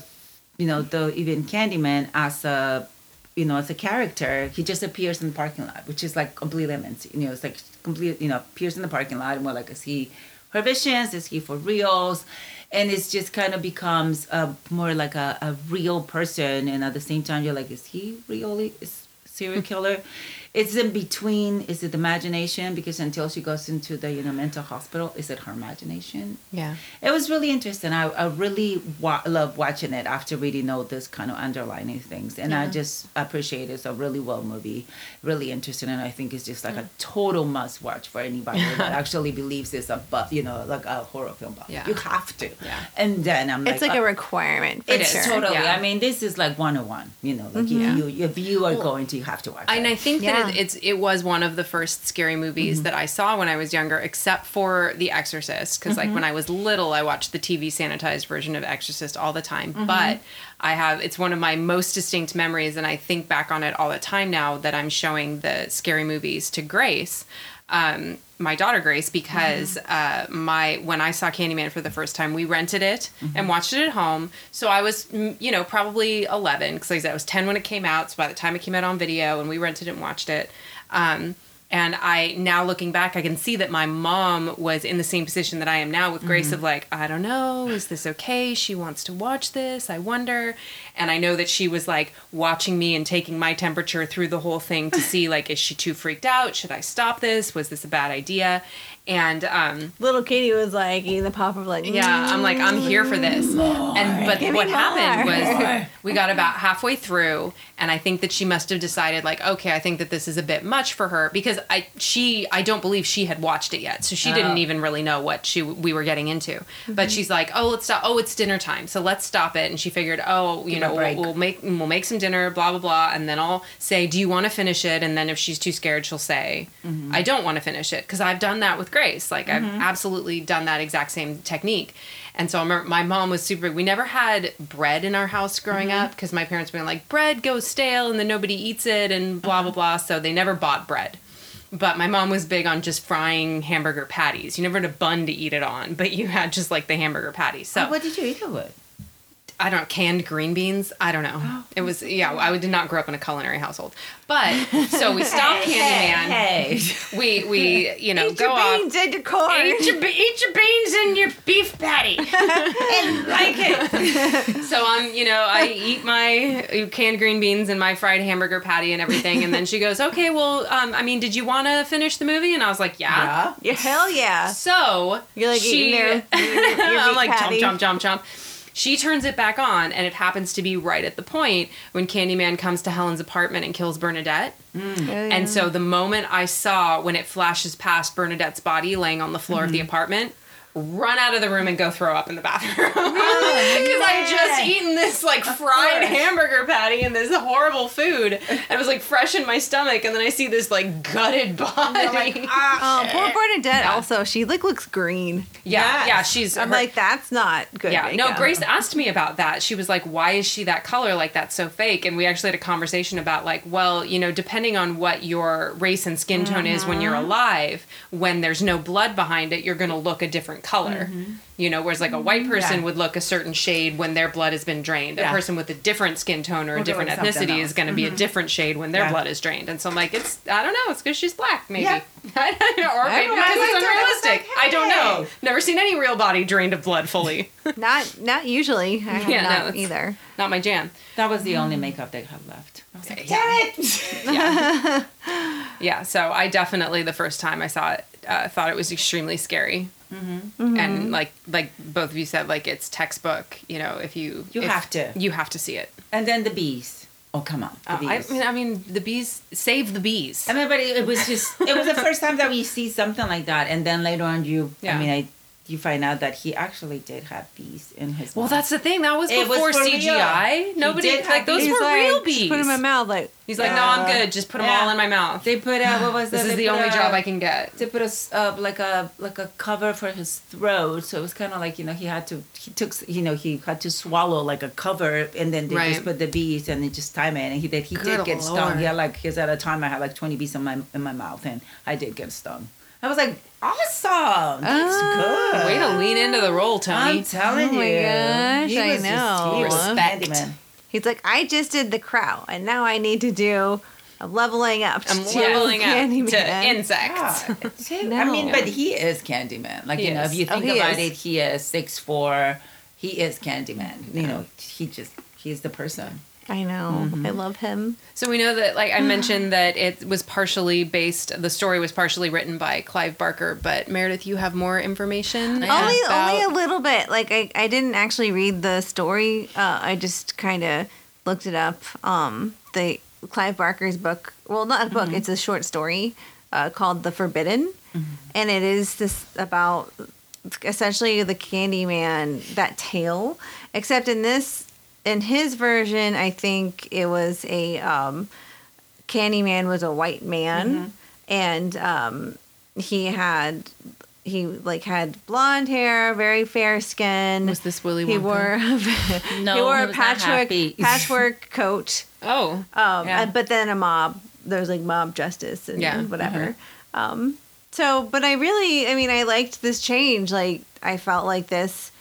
Speaker 3: you know, the even Candyman as a you know, as a character, he just appears in the parking lot, which is like completely empty. You know, it's like complete, you know, appears in the parking lot, and we're like, is he her visions? Is he for reals? And it's just kind of becomes a, more like a, a real person, and at the same time, you're like, is he really is serial killer? It's in between. Is it imagination? Because until she goes into the you know mental hospital, is it her imagination?
Speaker 1: Yeah.
Speaker 3: It was really interesting. I, I really wa- love watching it after reading all this kind of underlining things, and I just appreciate it. It's a really well movie, really interesting, and I think it's just like a total must watch for anybody that actually believes it's a bu- you know like a horror film. Buff.
Speaker 1: Yeah.
Speaker 3: You have to.
Speaker 1: Yeah.
Speaker 3: And then I'm like,
Speaker 2: It's like
Speaker 3: uh,
Speaker 2: a requirement. For
Speaker 3: it's
Speaker 2: sure.
Speaker 3: totally.
Speaker 1: yeah.
Speaker 3: I mean, this is like one on one. You know, like if you if you are going to, you have to watch.
Speaker 1: And
Speaker 3: it.
Speaker 1: I think
Speaker 2: Yeah.
Speaker 1: it's it was one of the first scary movies mm-hmm. that I saw when I was younger, except for The Exorcist, because like mm-hmm. when I was little, I watched the TV sanitized version of Exorcist all the time. Mm-hmm. But I have it's one of my most distinct memories, and I think back on it all the time now that I'm showing the scary movies to Grace. Um, my daughter Grace because uh, my when I saw Candyman for the first time, we rented it and watched it at home. So I was, mm, you know, probably 11 because like I said, I was 10 when it came out. So by the time it came out on video and we rented it and watched it, um, and I now looking back, I can see that my mom was in the same position that I am now with Grace mm-hmm. of like, I don't know, is this okay? She wants to watch this. I wonder. And I know that she was like watching me and taking my temperature through the whole thing to see like, is she too freaked out? Should I stop this? Was this a bad idea? And um,
Speaker 2: Little Katie was like eating the popper, like
Speaker 1: yeah, I'm like, I'm here for this. Mm, and but what happened
Speaker 2: more.
Speaker 1: was we got about halfway through, and I think that she must have decided like, okay, I think that this is a bit much for her because I she I don't believe she had watched it yet, so she didn't
Speaker 3: Oh.
Speaker 1: even really know what she we were getting into. But mm-hmm. she's like, oh, let's stop. Oh, it's dinner time, so let's stop it. And she figured, oh, you
Speaker 3: Give
Speaker 1: know, we'll, we'll make we'll make some dinner, blah blah blah, and then I'll say, do you want to finish it? And then if she's too scared, she'll say, mm-hmm. I don't want to finish it because I've done that with Grace. Like I've mm-hmm. absolutely done that exact same technique. And so I remember my mom was super. We never had bread in our house growing mm-hmm. up because my parents were like, bread goes stale and then nobody eats it and blah blah uh-huh. blah. So they never bought bread. But my mom was big on just frying hamburger patties. You never had a bun to eat it on, but you had just like the hamburger patties. So
Speaker 3: what did you eat it with?
Speaker 1: I don't know, canned green beans. I don't know. It was yeah. I did not grow up in a culinary household, but so we stopped Candyman.
Speaker 3: Hey,
Speaker 1: We we you know
Speaker 2: Eat
Speaker 1: go
Speaker 2: your
Speaker 1: off.
Speaker 2: beans and your corn.
Speaker 1: Eat your, eat your beans and your beef patty.
Speaker 3: And like it.
Speaker 1: so I'm, you know, I eat my canned green beans and my fried hamburger patty and everything, and then she goes, "Okay, well, um, I mean, did you want to finish the movie?" And I was like, "Yeah."
Speaker 3: Yeah.
Speaker 2: Yeah, hell yeah.
Speaker 1: So
Speaker 2: You're like
Speaker 1: she,
Speaker 2: eating their, your, your
Speaker 1: I'm like
Speaker 2: patty.
Speaker 1: chomp chomp chomp chomp. She turns it back on, and it happens to be right at the point when Candyman comes to Helen's apartment and kills Bernadette. Mm.
Speaker 2: Oh,
Speaker 1: And so the moment I saw when it flashes past Bernadette's body laying on the floor of the mm-hmm. apartment, run out of the room and go throw up in the bathroom. Because I just eaten this like fried
Speaker 3: course.
Speaker 1: hamburger patty and this horrible food. And it was like fresh in my stomach, and then I see this like gutted body.
Speaker 2: Oh, poor Bernadette. Also, she like looks green.
Speaker 1: yeah,
Speaker 3: Yes.
Speaker 1: yeah, she's
Speaker 2: I'm
Speaker 1: her-
Speaker 2: like, that's not good.
Speaker 1: yeah, no. Grace asked me about that. She was like, "Why is she that color? Like that's so fake." And we actually had a conversation about like, well, you know, depending on what your race and skin tone is when you're alive, when there's no blood behind it, you're going to look a different color. Mm-hmm. You know, whereas like a white mm-hmm. person
Speaker 3: Yeah.
Speaker 1: would look a certain shade when their blood has been drained. A person with a different skin tone or a
Speaker 3: Will do
Speaker 1: different ethnicity
Speaker 3: else.
Speaker 1: is going to be a mm-hmm. different shade when their
Speaker 3: Yeah.
Speaker 1: blood is drained. And so I'm like, it's I don't know, it's because she's black, maybe,
Speaker 3: Yeah.
Speaker 1: or maybe
Speaker 3: know.
Speaker 1: because
Speaker 3: I
Speaker 1: it's
Speaker 3: liked it. I was
Speaker 1: unrealistic.
Speaker 3: like,
Speaker 1: I don't know. Never seen any real body drained of blood fully.
Speaker 2: Not not usually. I have
Speaker 1: Yeah, no,
Speaker 2: not
Speaker 1: it's-
Speaker 2: either.
Speaker 1: Not my jam.
Speaker 3: That was the only makeup they had left. I was like,
Speaker 1: Yeah.
Speaker 3: damn it.
Speaker 1: yeah. yeah. So I definitely the first time I saw it, uh, thought it was extremely scary.
Speaker 3: Mm-hmm.
Speaker 1: And like like both of you said, like it's textbook. You know, if you
Speaker 3: You
Speaker 1: if-
Speaker 3: have to.
Speaker 1: you have to see it.
Speaker 3: And then the bees. Oh come on, the
Speaker 1: Uh, I mean, I mean, the bees save the bees.
Speaker 3: I mean, but it, it was just it was the first time that we see something like that, and then later on, you.
Speaker 1: Yeah.
Speaker 3: I mean, I you find out that he actually did have bees in his.
Speaker 1: Well, that's the thing. That was
Speaker 3: It
Speaker 1: before
Speaker 3: for.
Speaker 1: CGI.
Speaker 3: He
Speaker 1: Nobody
Speaker 3: did
Speaker 1: like those
Speaker 3: bees.
Speaker 1: were
Speaker 2: like,
Speaker 1: real
Speaker 2: just
Speaker 1: bees.
Speaker 2: Put him in my mouth like
Speaker 1: He's like, no, I'm good. Just put them
Speaker 3: Yeah.
Speaker 1: all in my mouth.
Speaker 3: They put uh, what was
Speaker 1: this
Speaker 3: it?
Speaker 1: is
Speaker 3: They
Speaker 1: the only
Speaker 3: a-
Speaker 1: job I can get.
Speaker 3: They put a s- uh, like a like a cover for his throat, so it was kind of like you know he had to he took you know he had to swallow like a cover, and then they
Speaker 1: Right.
Speaker 3: just put the bees and they just time it, and he did he
Speaker 1: Good
Speaker 3: did get stung. Yeah, like because at a time I had like twenty bees in my in my mouth, and I did get stung. I was like, awesome, that's
Speaker 2: Ah.
Speaker 3: good.
Speaker 1: Way to lean into the role, Tony.
Speaker 3: I'm telling
Speaker 2: Oh my
Speaker 3: you,
Speaker 2: gosh,
Speaker 3: he
Speaker 2: I know.
Speaker 3: he was
Speaker 1: Respect.
Speaker 3: Candyman.
Speaker 2: he's like, I just did the crow and now I need to do a leveling up.
Speaker 1: I'm
Speaker 2: to
Speaker 1: leveling up
Speaker 2: Candyman.
Speaker 1: to insects.
Speaker 3: Yeah.
Speaker 2: No.
Speaker 3: I mean, but he is Candyman. Like
Speaker 1: He
Speaker 3: you know,
Speaker 1: is.
Speaker 3: if you
Speaker 2: Oh,
Speaker 3: think
Speaker 2: he
Speaker 3: about
Speaker 2: is.
Speaker 3: it, he is six four. He is Candyman. You know, he just he's the person.
Speaker 2: I know.
Speaker 3: Mm-hmm.
Speaker 2: I love him.
Speaker 1: So we know that, like I mentioned, that it was partially based. The story was partially written by Clive Barker, but Meredith, you have more information.
Speaker 2: Only,
Speaker 1: about-
Speaker 2: only a little bit. Like I, I didn't actually read the story. Uh, I just kind of looked it up. Um, the Clive Barker's book. Well, not a book. It's a short story uh, called "The Forbidden," and it is this about essentially the Candyman that tale. Except in this, in his version, I think it was a um, Candyman was a white man, and um, he had he like had blonde hair, very fair skin.
Speaker 1: Was this Willy Wonka?
Speaker 2: he
Speaker 1: Wonka?
Speaker 2: wore
Speaker 3: No,
Speaker 2: he wore a patchwork patchwork coat.
Speaker 1: Oh,
Speaker 2: Um,
Speaker 3: Yeah.
Speaker 2: and- but then a mob. There's like mob justice and
Speaker 1: Yeah.
Speaker 2: whatever. Um, so, but I really, I mean, I liked this change. Like, I felt like this.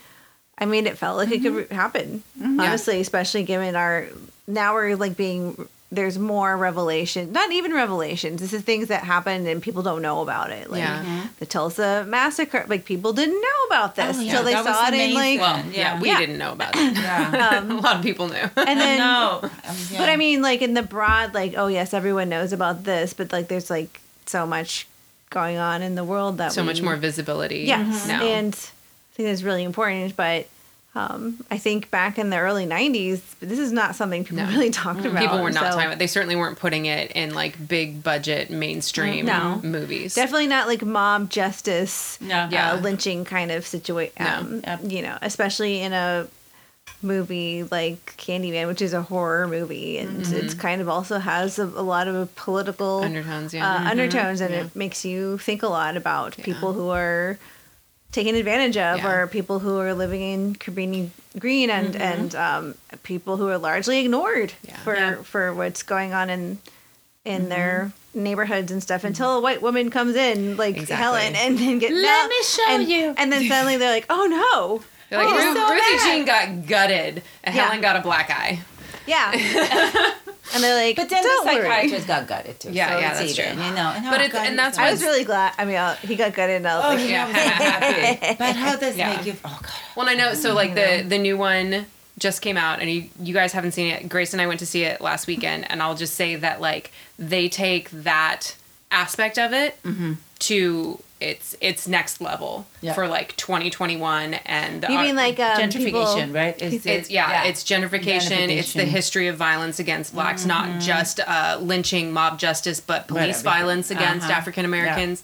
Speaker 2: I mean, it felt like it could re- happen. Honestly, especially given our now we're like being there's more revelation. Not even revelations. This is things that happened and people don't know about it. Like
Speaker 1: Yeah. Mm-hmm.
Speaker 2: the Tulsa massacre. Like people didn't know about this
Speaker 3: Oh, yeah.
Speaker 2: until they
Speaker 3: That
Speaker 2: saw it in like.
Speaker 1: well,
Speaker 3: Yeah.
Speaker 1: yeah, we didn't know about it.
Speaker 3: Yeah.
Speaker 1: a um, lot of people knew.
Speaker 2: And then
Speaker 3: no. Um, yeah.
Speaker 2: But I mean, like in the broad, like, oh yes, everyone knows about this, but like, there's like so much going on in the world that
Speaker 1: so
Speaker 2: we,
Speaker 1: much more visibility.
Speaker 2: Yes,
Speaker 1: now.
Speaker 2: and I think it's really important. But um, I think back in the early '90s, this is not something people
Speaker 1: No.
Speaker 2: really talked about.
Speaker 1: People were not
Speaker 2: so
Speaker 1: talking about. They certainly weren't putting it in like big budget mainstream
Speaker 2: No.
Speaker 1: movies.
Speaker 2: Definitely not like mob justice,
Speaker 3: No.
Speaker 1: Yeah.
Speaker 2: uh, lynching kind of situation.
Speaker 1: No.
Speaker 2: Um,
Speaker 3: Yep.
Speaker 2: You know, especially in a movie like Candyman, which is a horror movie, and
Speaker 1: Mm-hmm.
Speaker 2: it's kind of also has a, a lot of political
Speaker 1: Undertones, yeah.
Speaker 2: uh, undertones, and
Speaker 1: Yeah.
Speaker 2: it makes you think a lot about people who are taken advantage of,
Speaker 1: Yeah.
Speaker 2: or people who are living in Cabrini Green, and and um, people who are largely ignored
Speaker 1: Mm-hmm. Yeah.
Speaker 2: for
Speaker 3: Yeah.
Speaker 2: for what's going on in in
Speaker 1: Mm-hmm.
Speaker 2: their neighborhoods and stuff until a white woman comes in like
Speaker 1: Exactly.
Speaker 2: Helen and then get
Speaker 3: Let
Speaker 2: no,
Speaker 3: me show
Speaker 2: and,
Speaker 3: you.
Speaker 2: and then suddenly they're like oh no
Speaker 1: They're like,
Speaker 2: Oh,
Speaker 1: Ruth,
Speaker 2: so
Speaker 1: Ruthie
Speaker 2: bad.
Speaker 1: Jean got gutted, and
Speaker 2: Yeah.
Speaker 1: Helen got a black eye.
Speaker 2: Yeah and they're like
Speaker 3: But then
Speaker 2: don't
Speaker 3: the
Speaker 2: worry
Speaker 3: psychiatrist got gutted too.
Speaker 1: Yeah,
Speaker 3: so
Speaker 1: yeah, that's
Speaker 3: even,
Speaker 1: true.
Speaker 3: You know, and
Speaker 1: But
Speaker 3: oh,
Speaker 1: it's-
Speaker 3: God,
Speaker 1: and that's
Speaker 2: I was really glad I mean uh, he got gutted and I was
Speaker 3: Oh,
Speaker 2: like
Speaker 3: yeah, I was so happy. But how does
Speaker 1: Yeah.
Speaker 3: make you? Oh God.
Speaker 1: Well, I know. So like the the new one just came out, and you you guys haven't seen it. Grace and I went to see it last weekend, and I'll just say that like they take that aspect of it to its its next level
Speaker 3: Yeah.
Speaker 1: for like 2021 and
Speaker 2: you mean like um,
Speaker 3: Gentrification,
Speaker 2: people,
Speaker 3: right? Is
Speaker 1: it's yeah, it's gentrification, It's the history of violence against blacks, not just uh, lynching, mob justice, but police
Speaker 3: everything.
Speaker 1: violence against
Speaker 3: Uh-huh.
Speaker 1: African Americans.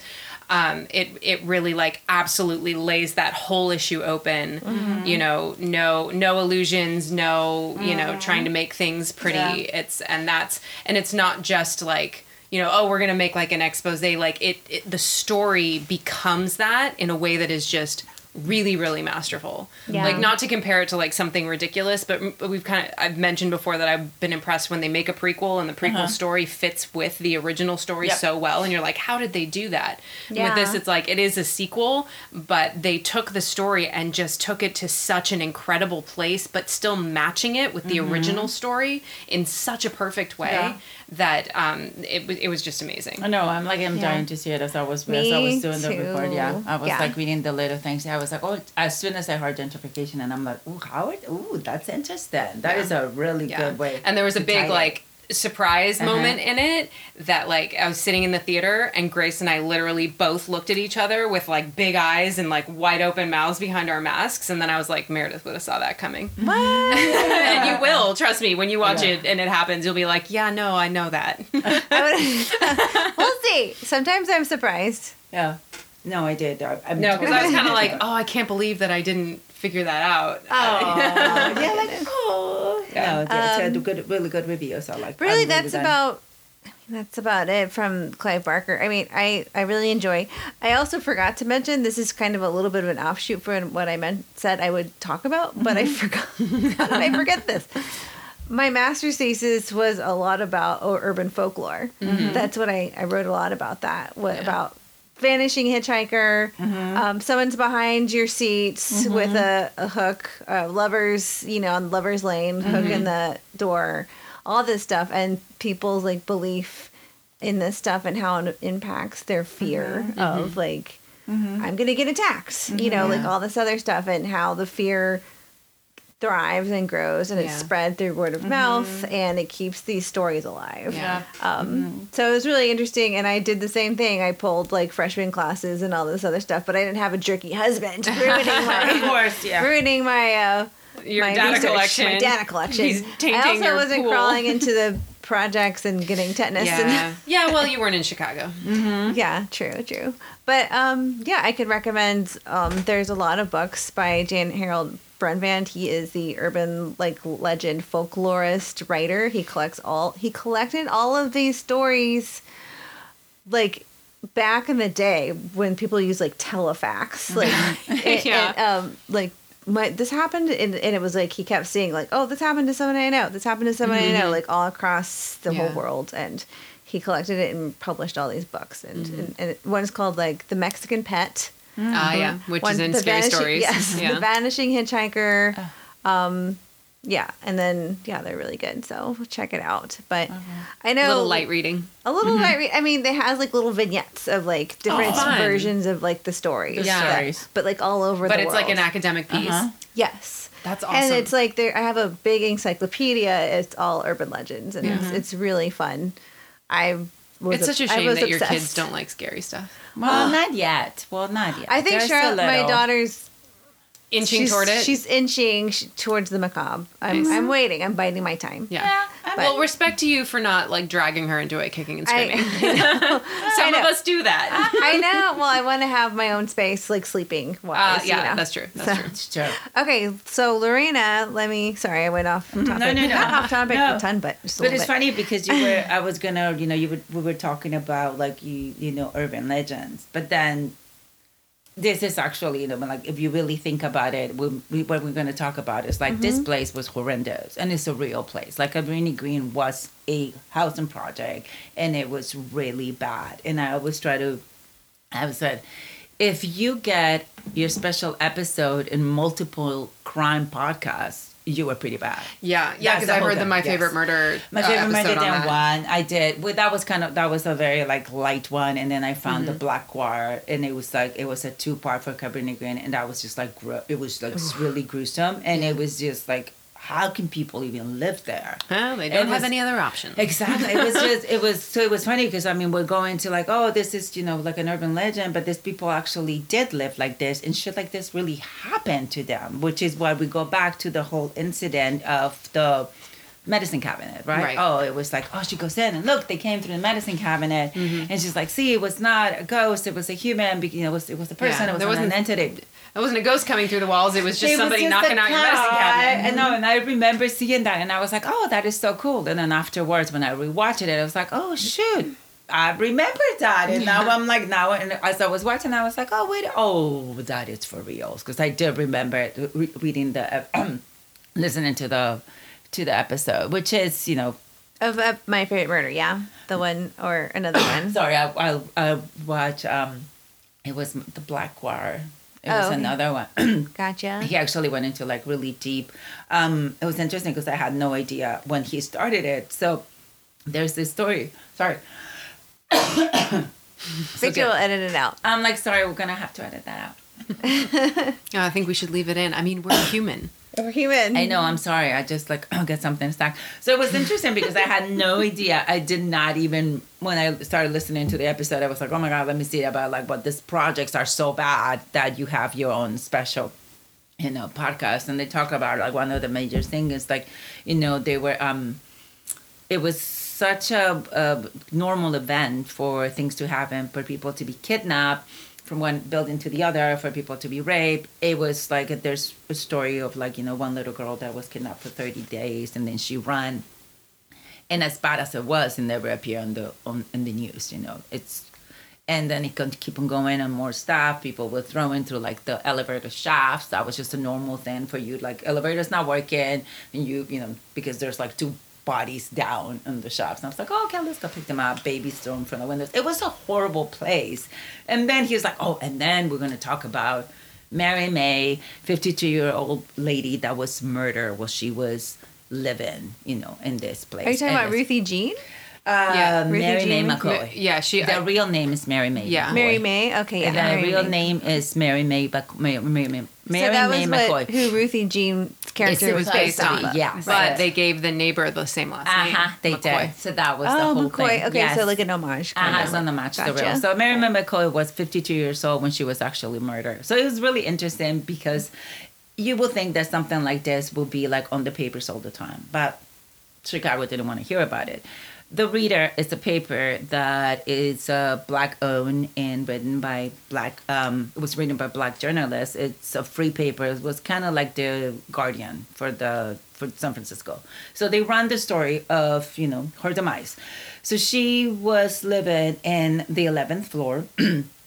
Speaker 1: Um, it it really like absolutely lays that whole issue open.
Speaker 3: Mm-hmm.
Speaker 1: You know, no no illusions, no you know trying to make things pretty.
Speaker 3: Yeah.
Speaker 1: It's and that's and it's not just like you know oh we're gonna make like an expose like it, it the story becomes that in a way that is just really really masterful
Speaker 2: Yeah.
Speaker 1: like not to compare it to like something ridiculous but we've kind of i've mentioned before that i've been impressed when they make a prequel and the prequel uh-huh. story fits with the original story
Speaker 3: Yep.
Speaker 1: so well and you're like how did they do that
Speaker 2: Yeah.
Speaker 1: with this it's like it is a sequel but they took the story and just took it to such an incredible place but still matching it with the mm-hmm. original story in such a perfect way
Speaker 3: Yeah.
Speaker 1: That um it, it was just amazing
Speaker 3: I know. I'm like I'm
Speaker 2: Yeah.
Speaker 3: dying to see it as I was
Speaker 2: Me
Speaker 3: as I was doing the report. Yeah. I was
Speaker 2: Yeah.
Speaker 3: like reading the little things. I was like, oh, as soon as I heard gentrification, and I'm like, oh, Howard, oh, that's interesting. That
Speaker 1: Yeah.
Speaker 3: is a really
Speaker 1: Yeah.
Speaker 3: good way.
Speaker 1: And there was a big like surprise
Speaker 3: Uh-huh.
Speaker 1: moment in it that like I was sitting in the theater and Grace and I literally both looked at each other with like big eyes and like wide open mouths behind our masks and then I was like Meredith would have saw that coming.
Speaker 2: what?
Speaker 1: and you will, trust me, when you watch
Speaker 3: Yeah.
Speaker 1: it and it happens, you'll be like, "Yeah, no, I know that."
Speaker 2: I would- we'll see sometimes I'm surprised
Speaker 3: Yeah. No, I did. I, I'm
Speaker 1: No, because I was kind of like, oh, I can't believe that I didn't figure that out.
Speaker 3: Oh, yeah, like oh. No, yeah, it's
Speaker 2: Um,
Speaker 3: had good, really good review. So like.
Speaker 2: really
Speaker 3: I'm
Speaker 2: that's
Speaker 3: done.
Speaker 2: about I mean, that's about it from Clive Barker. I mean, I, I really enjoy. I also forgot to mention this is kind of a little bit of an offshoot from what I meant said I would talk about, but I forgot. I forget this? My master's thesis was a lot about oh, urban folklore. That's what I, I wrote a lot about that. What
Speaker 1: Yeah.
Speaker 2: about vanishing hitchhiker? Mm-hmm. Um, someone's behind your seats mm-hmm. with a, a hook. Uh, lovers, you know, on lovers lane, hook in mm-hmm. the door. All this stuff and people's like belief in this stuff and how it impacts their fear of like I'm gonna get attacked. You know, like all this other stuff and how the fear thrives and grows and it's
Speaker 1: Yeah.
Speaker 2: spread through word of mouth and it keeps these stories alive.
Speaker 1: Yeah.
Speaker 2: Um, So it was really interesting, and I did the same thing. I pulled like freshman classes and all this other stuff, but I didn't have a jerky husband ruining
Speaker 3: Of
Speaker 2: my
Speaker 3: course, yeah.
Speaker 2: ruining my uh,
Speaker 1: Your
Speaker 2: my
Speaker 1: data
Speaker 2: research,
Speaker 1: collection.
Speaker 2: my data collection.
Speaker 1: He's tainting
Speaker 2: I also
Speaker 1: your
Speaker 2: wasn't
Speaker 1: pool.
Speaker 2: crawling into the projects and getting tetanus.
Speaker 1: Yeah. yeah. Well, you weren't in Chicago.
Speaker 2: And, yeah, true, true. But um, yeah, I could recommend. Um, there's a lot of books by Jan Harold Brunvand. He is the urban like legend folklorist writer. He collects all. He collected all of these stories, like back in the day when people used like telefax, like and-
Speaker 1: Yeah.
Speaker 2: and, um, like. My, this happened and, and it was like he kept seeing like oh this happened to someone i know this happened to someone i know like all across the whole world and he collected it and published all these books and, and, and one's called like the mexican pet
Speaker 1: Ah, yeah. Which
Speaker 2: one,
Speaker 1: is in
Speaker 2: the
Speaker 1: scary
Speaker 2: vanishing,
Speaker 1: stories.
Speaker 2: yes
Speaker 1: Yeah.
Speaker 2: the vanishing hitchhiker um yeah and then yeah they're really good so check it out but i know a
Speaker 1: little light reading.
Speaker 2: a little light re- i mean they has like little vignettes of like different
Speaker 1: fun.
Speaker 2: versions of like the stories
Speaker 3: The
Speaker 1: Yeah.
Speaker 3: stories.
Speaker 2: but like all over
Speaker 1: But
Speaker 2: the
Speaker 1: it's like an academic piece.
Speaker 3: Uh-huh.
Speaker 2: yes
Speaker 1: That's awesome.
Speaker 2: and it's like there i have a big encyclopedia it's all urban legends and it's, it's really fun i was
Speaker 1: it's such a shame
Speaker 2: was
Speaker 1: that your kids don't like scary stuff.
Speaker 3: Well, not yet. Well, not yet.
Speaker 2: i think
Speaker 3: They're
Speaker 2: Charlotte, my daughter's
Speaker 1: Inching
Speaker 2: she's,
Speaker 1: toward it.
Speaker 2: she's inching sh- towards the macabre i'm,
Speaker 1: Nice.
Speaker 2: I'm waiting i'm biding my time
Speaker 1: yeah.
Speaker 3: Yeah, I
Speaker 1: Well, respect to you for not like dragging her into it, kicking and screaming.
Speaker 2: I,
Speaker 1: Some of us do that.
Speaker 2: I know. Well, I want to have my own space, like sleeping
Speaker 1: Uh,
Speaker 2: wise.
Speaker 1: yeah,
Speaker 2: you know?
Speaker 1: that's true. That's
Speaker 2: So-
Speaker 1: true.
Speaker 3: It's true.
Speaker 2: Okay, so Lorena, let me. Sorry, I went off topic.
Speaker 3: no, no.
Speaker 2: Not off topic
Speaker 3: No.
Speaker 2: a ton, but just a
Speaker 3: But it's
Speaker 2: bit.
Speaker 3: funny because you were, I was gonna, you know, you were, we were talking about like you, you know, urban legends, but then this is actually, you know, like if you really think about it, we, we, what we're gonna talk about is like
Speaker 2: Mm-hmm.
Speaker 3: this place was horrendous and it's a real place. Like Cabrini Green was a housing project and it was really bad. And I always try to, I was said, if you get your special episode in multiple crime podcasts, you were pretty bad.
Speaker 1: Yeah, yeah, because I heard the My
Speaker 3: yes.
Speaker 1: Favorite Murder.
Speaker 3: My
Speaker 1: uh,
Speaker 3: favorite murder
Speaker 1: episode on
Speaker 3: than one. I did. Well, that was kind of that was a very like light one, and then I found
Speaker 1: Mm-hmm.
Speaker 3: the Black Wire, and it was like it was a two part for Cabrini Green, and that was just like gro- it was like really gruesome, and it was just like how can people even live there?
Speaker 1: Well, they don't have
Speaker 3: was-
Speaker 1: any other option.
Speaker 3: Exactly. It was just it was so it was funny because I mean we're going to like oh this is you know like an urban legend, but these people actually did live like this, and shit like this really happened to them, which is why we go back to the whole incident of the medicine cabinet, right?
Speaker 1: Right.
Speaker 3: Oh, it was like oh she goes in and look they came through the medicine cabinet,
Speaker 1: Mm-hmm.
Speaker 3: and she's like see it was not a ghost, it was a human, you know it was it was a person,
Speaker 1: Yeah,
Speaker 3: it was
Speaker 1: there
Speaker 3: an
Speaker 1: wasn't-
Speaker 3: entity.
Speaker 1: It wasn't a ghost coming through the walls. It was just
Speaker 3: It was
Speaker 1: somebody
Speaker 3: just
Speaker 1: knocking
Speaker 3: a
Speaker 1: out your medicine
Speaker 3: car.
Speaker 1: cabinet.
Speaker 3: And no, and I remember seeing that, and I was like, "Oh, that is so cool." And then afterwards, when I rewatched it, I was like, "Oh shoot." I remember that, and now I'm like now, and as I was watching, I was like, "Oh wait, oh that is for reals, because I did remember re- reading the, uh, listening to the, to the episode, which is you know,
Speaker 2: of uh, my favorite murder. Yeah, the one or another one.
Speaker 3: sorry, I I, I watch um, it was the Black Wire. It was
Speaker 2: Oh, okay.
Speaker 3: another one.
Speaker 2: Gotcha.
Speaker 3: he actually went into like really deep um it was interesting because i had no idea when he started it so there's this story sorry
Speaker 2: Victor will edit it out.
Speaker 3: i'm like sorry we're gonna have to edit that out
Speaker 1: Yeah, I think we should leave it in. I mean, we're human.
Speaker 2: We're human.
Speaker 3: i know i'm sorry. I just like I'll get something stuck. So it was interesting because i had no idea. I did not even when i started listening to the episode i was like oh my god let me see about like what these projects are so bad that you have your own special you know podcast. And they talk about like one of the major things is like you know they were um it was such a, a normal event for things to happen for people to be kidnapped from one building to the other for people to be raped. It was like there's a story of like you know one little girl that was kidnapped for 30 days and then she ran. And as bad as it was, it never appeared on the on in the news. You know, it's and then it can keep on going and more stuff. People were throwing through like the elevator shafts. That was just a normal thing for you. Like elevator's not working, and you you know because there's like two bodies down in the shops. And I was like, oh, okay, let's go pick them up. Babies thrown from the windows. It was a horrible place. And then he was like, oh, and then we're gonna talk about Mary May, 52 year old lady that was murdered while she was living, you know, in this place.
Speaker 2: Are you talking
Speaker 3: And
Speaker 2: about Ruthie Jean?
Speaker 3: Uh,
Speaker 1: Yeah,
Speaker 2: Ruthie
Speaker 3: Mary May
Speaker 2: Jean?
Speaker 3: McCoy.
Speaker 1: Yeah, she.
Speaker 3: The real name is Mary May.
Speaker 1: Yeah.
Speaker 3: McCoy.
Speaker 2: Mary May? Okay, yeah.
Speaker 3: And the real
Speaker 2: May.
Speaker 3: name is Mary May, Buck- Mary, Mary, Mary, Mary
Speaker 2: so that
Speaker 3: May
Speaker 2: was
Speaker 3: McCoy.
Speaker 2: what, who Ruthie Jean's character
Speaker 3: It's
Speaker 2: was based on.
Speaker 3: be, yeah.
Speaker 1: but
Speaker 3: Right.
Speaker 1: they gave the neighbor the same last
Speaker 3: Uh
Speaker 1: name.
Speaker 3: huh. They
Speaker 1: McCoy.
Speaker 3: did. So that was the
Speaker 2: Oh,
Speaker 3: whole
Speaker 2: McCoy.
Speaker 3: thing.
Speaker 2: Okay,
Speaker 3: Yes.
Speaker 2: so like an homage. kind
Speaker 3: Uh-huh,
Speaker 2: of.
Speaker 3: it's on the match the real. So Mary May McCoy was 52 years old when she was actually murdered. So it was really interesting because you would think that something like this will be like on the papers all the time, but Chicago didn't want to hear about it. The Reader is a paper that is uh, black owned and written by black. Um, it was written by black journalists. It's a free paper. It was kind of like the Guardian for the for San Francisco. So they run the story of you know her demise. So she was living in the eleventh floor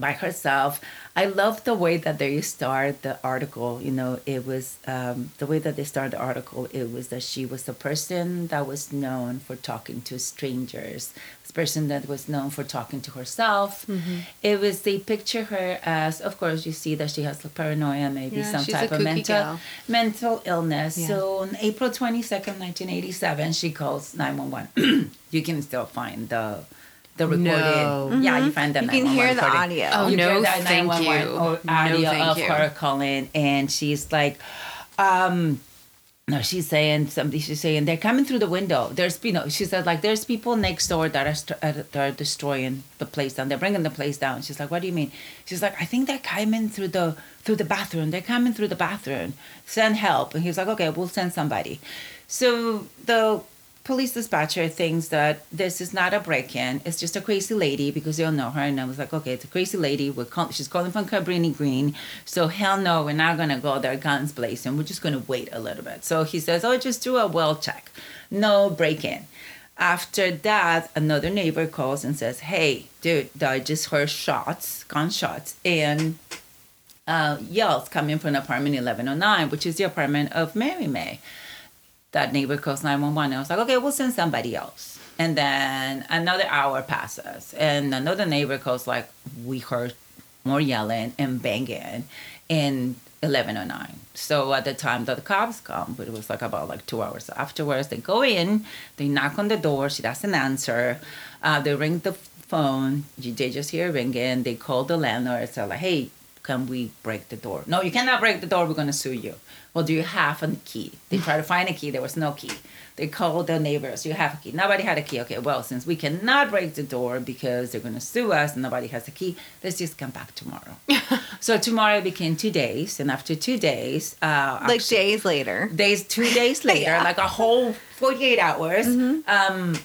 Speaker 3: by herself. I love the way that they start the article. You know, it was um, the way that they start the article. It was that she was a person that was known for talking to strangers. This person that was known for talking to herself.
Speaker 1: Mm-hmm.
Speaker 3: It was they picture her as, of course, you see that she has paranoia, maybe
Speaker 1: Yeah,
Speaker 3: some type of mental
Speaker 1: gal.
Speaker 3: mental illness.
Speaker 1: Yeah.
Speaker 3: So on April twenty second, nineteen eighty seven, she calls nine one one. You can still find the the recorded.
Speaker 1: No.
Speaker 3: Yeah, you find the
Speaker 2: Mm-hmm. You can hear the
Speaker 3: recording.
Speaker 2: audio.
Speaker 1: Oh,
Speaker 3: You
Speaker 1: no,
Speaker 3: hear that
Speaker 1: thank
Speaker 3: 911
Speaker 1: you.
Speaker 3: or
Speaker 1: No,
Speaker 3: Audio
Speaker 1: thank
Speaker 3: of
Speaker 1: you.
Speaker 3: her calling, and she's like, um, no, she's saying something. She's saying they're coming through the window. There's, you know, she said like there's people next door that are st- uh, that are destroying the place down. They're bringing the place down. She's like, what do you mean? She's like, I think they're coming through the through the bathroom. They're coming through the bathroom. Send help. And he's like, okay, we'll send somebody. So the police dispatcher thinks that this is not a break-in. It's just a crazy lady because they don't know her. And I was like, okay, it's a crazy lady. We're she's calling from Cabrini Green. So hell no, we're not gonna go there guns blazing. We're just gonna wait a little bit. So he says, oh, just do a well check. No break-in. After that, another neighbor calls and says, hey, dude, I just heard shots, gunshots, and uh, yells coming from apartment 1109, which is the apartment of Mary May that neighbor calls 911. I was like, okay, we'll send somebody else. And then another hour passes, and another neighbor calls, like, we heard more yelling and banging in 1109. So at the time that the cops come, but it was like about like two hours afterwards, they go in, they knock on the door, she doesn't answer. Uh, they ring the phone, they just hear ringing, they call the landlord, say like, hey, can we break the door? No, you cannot break the door, we're gonna sue you. Well, do you have a key? They try to find a key, there was no key. They called the neighbors, you have a key. Nobody had a key. Okay, well, since we cannot break the door because they're gonna sue us and nobody has a key, let's just come back tomorrow. so tomorrow became two days, and after two days, uh,
Speaker 2: Like
Speaker 3: actually-
Speaker 2: days later.
Speaker 3: days two days later
Speaker 2: Yeah.
Speaker 3: like a whole 48 hours um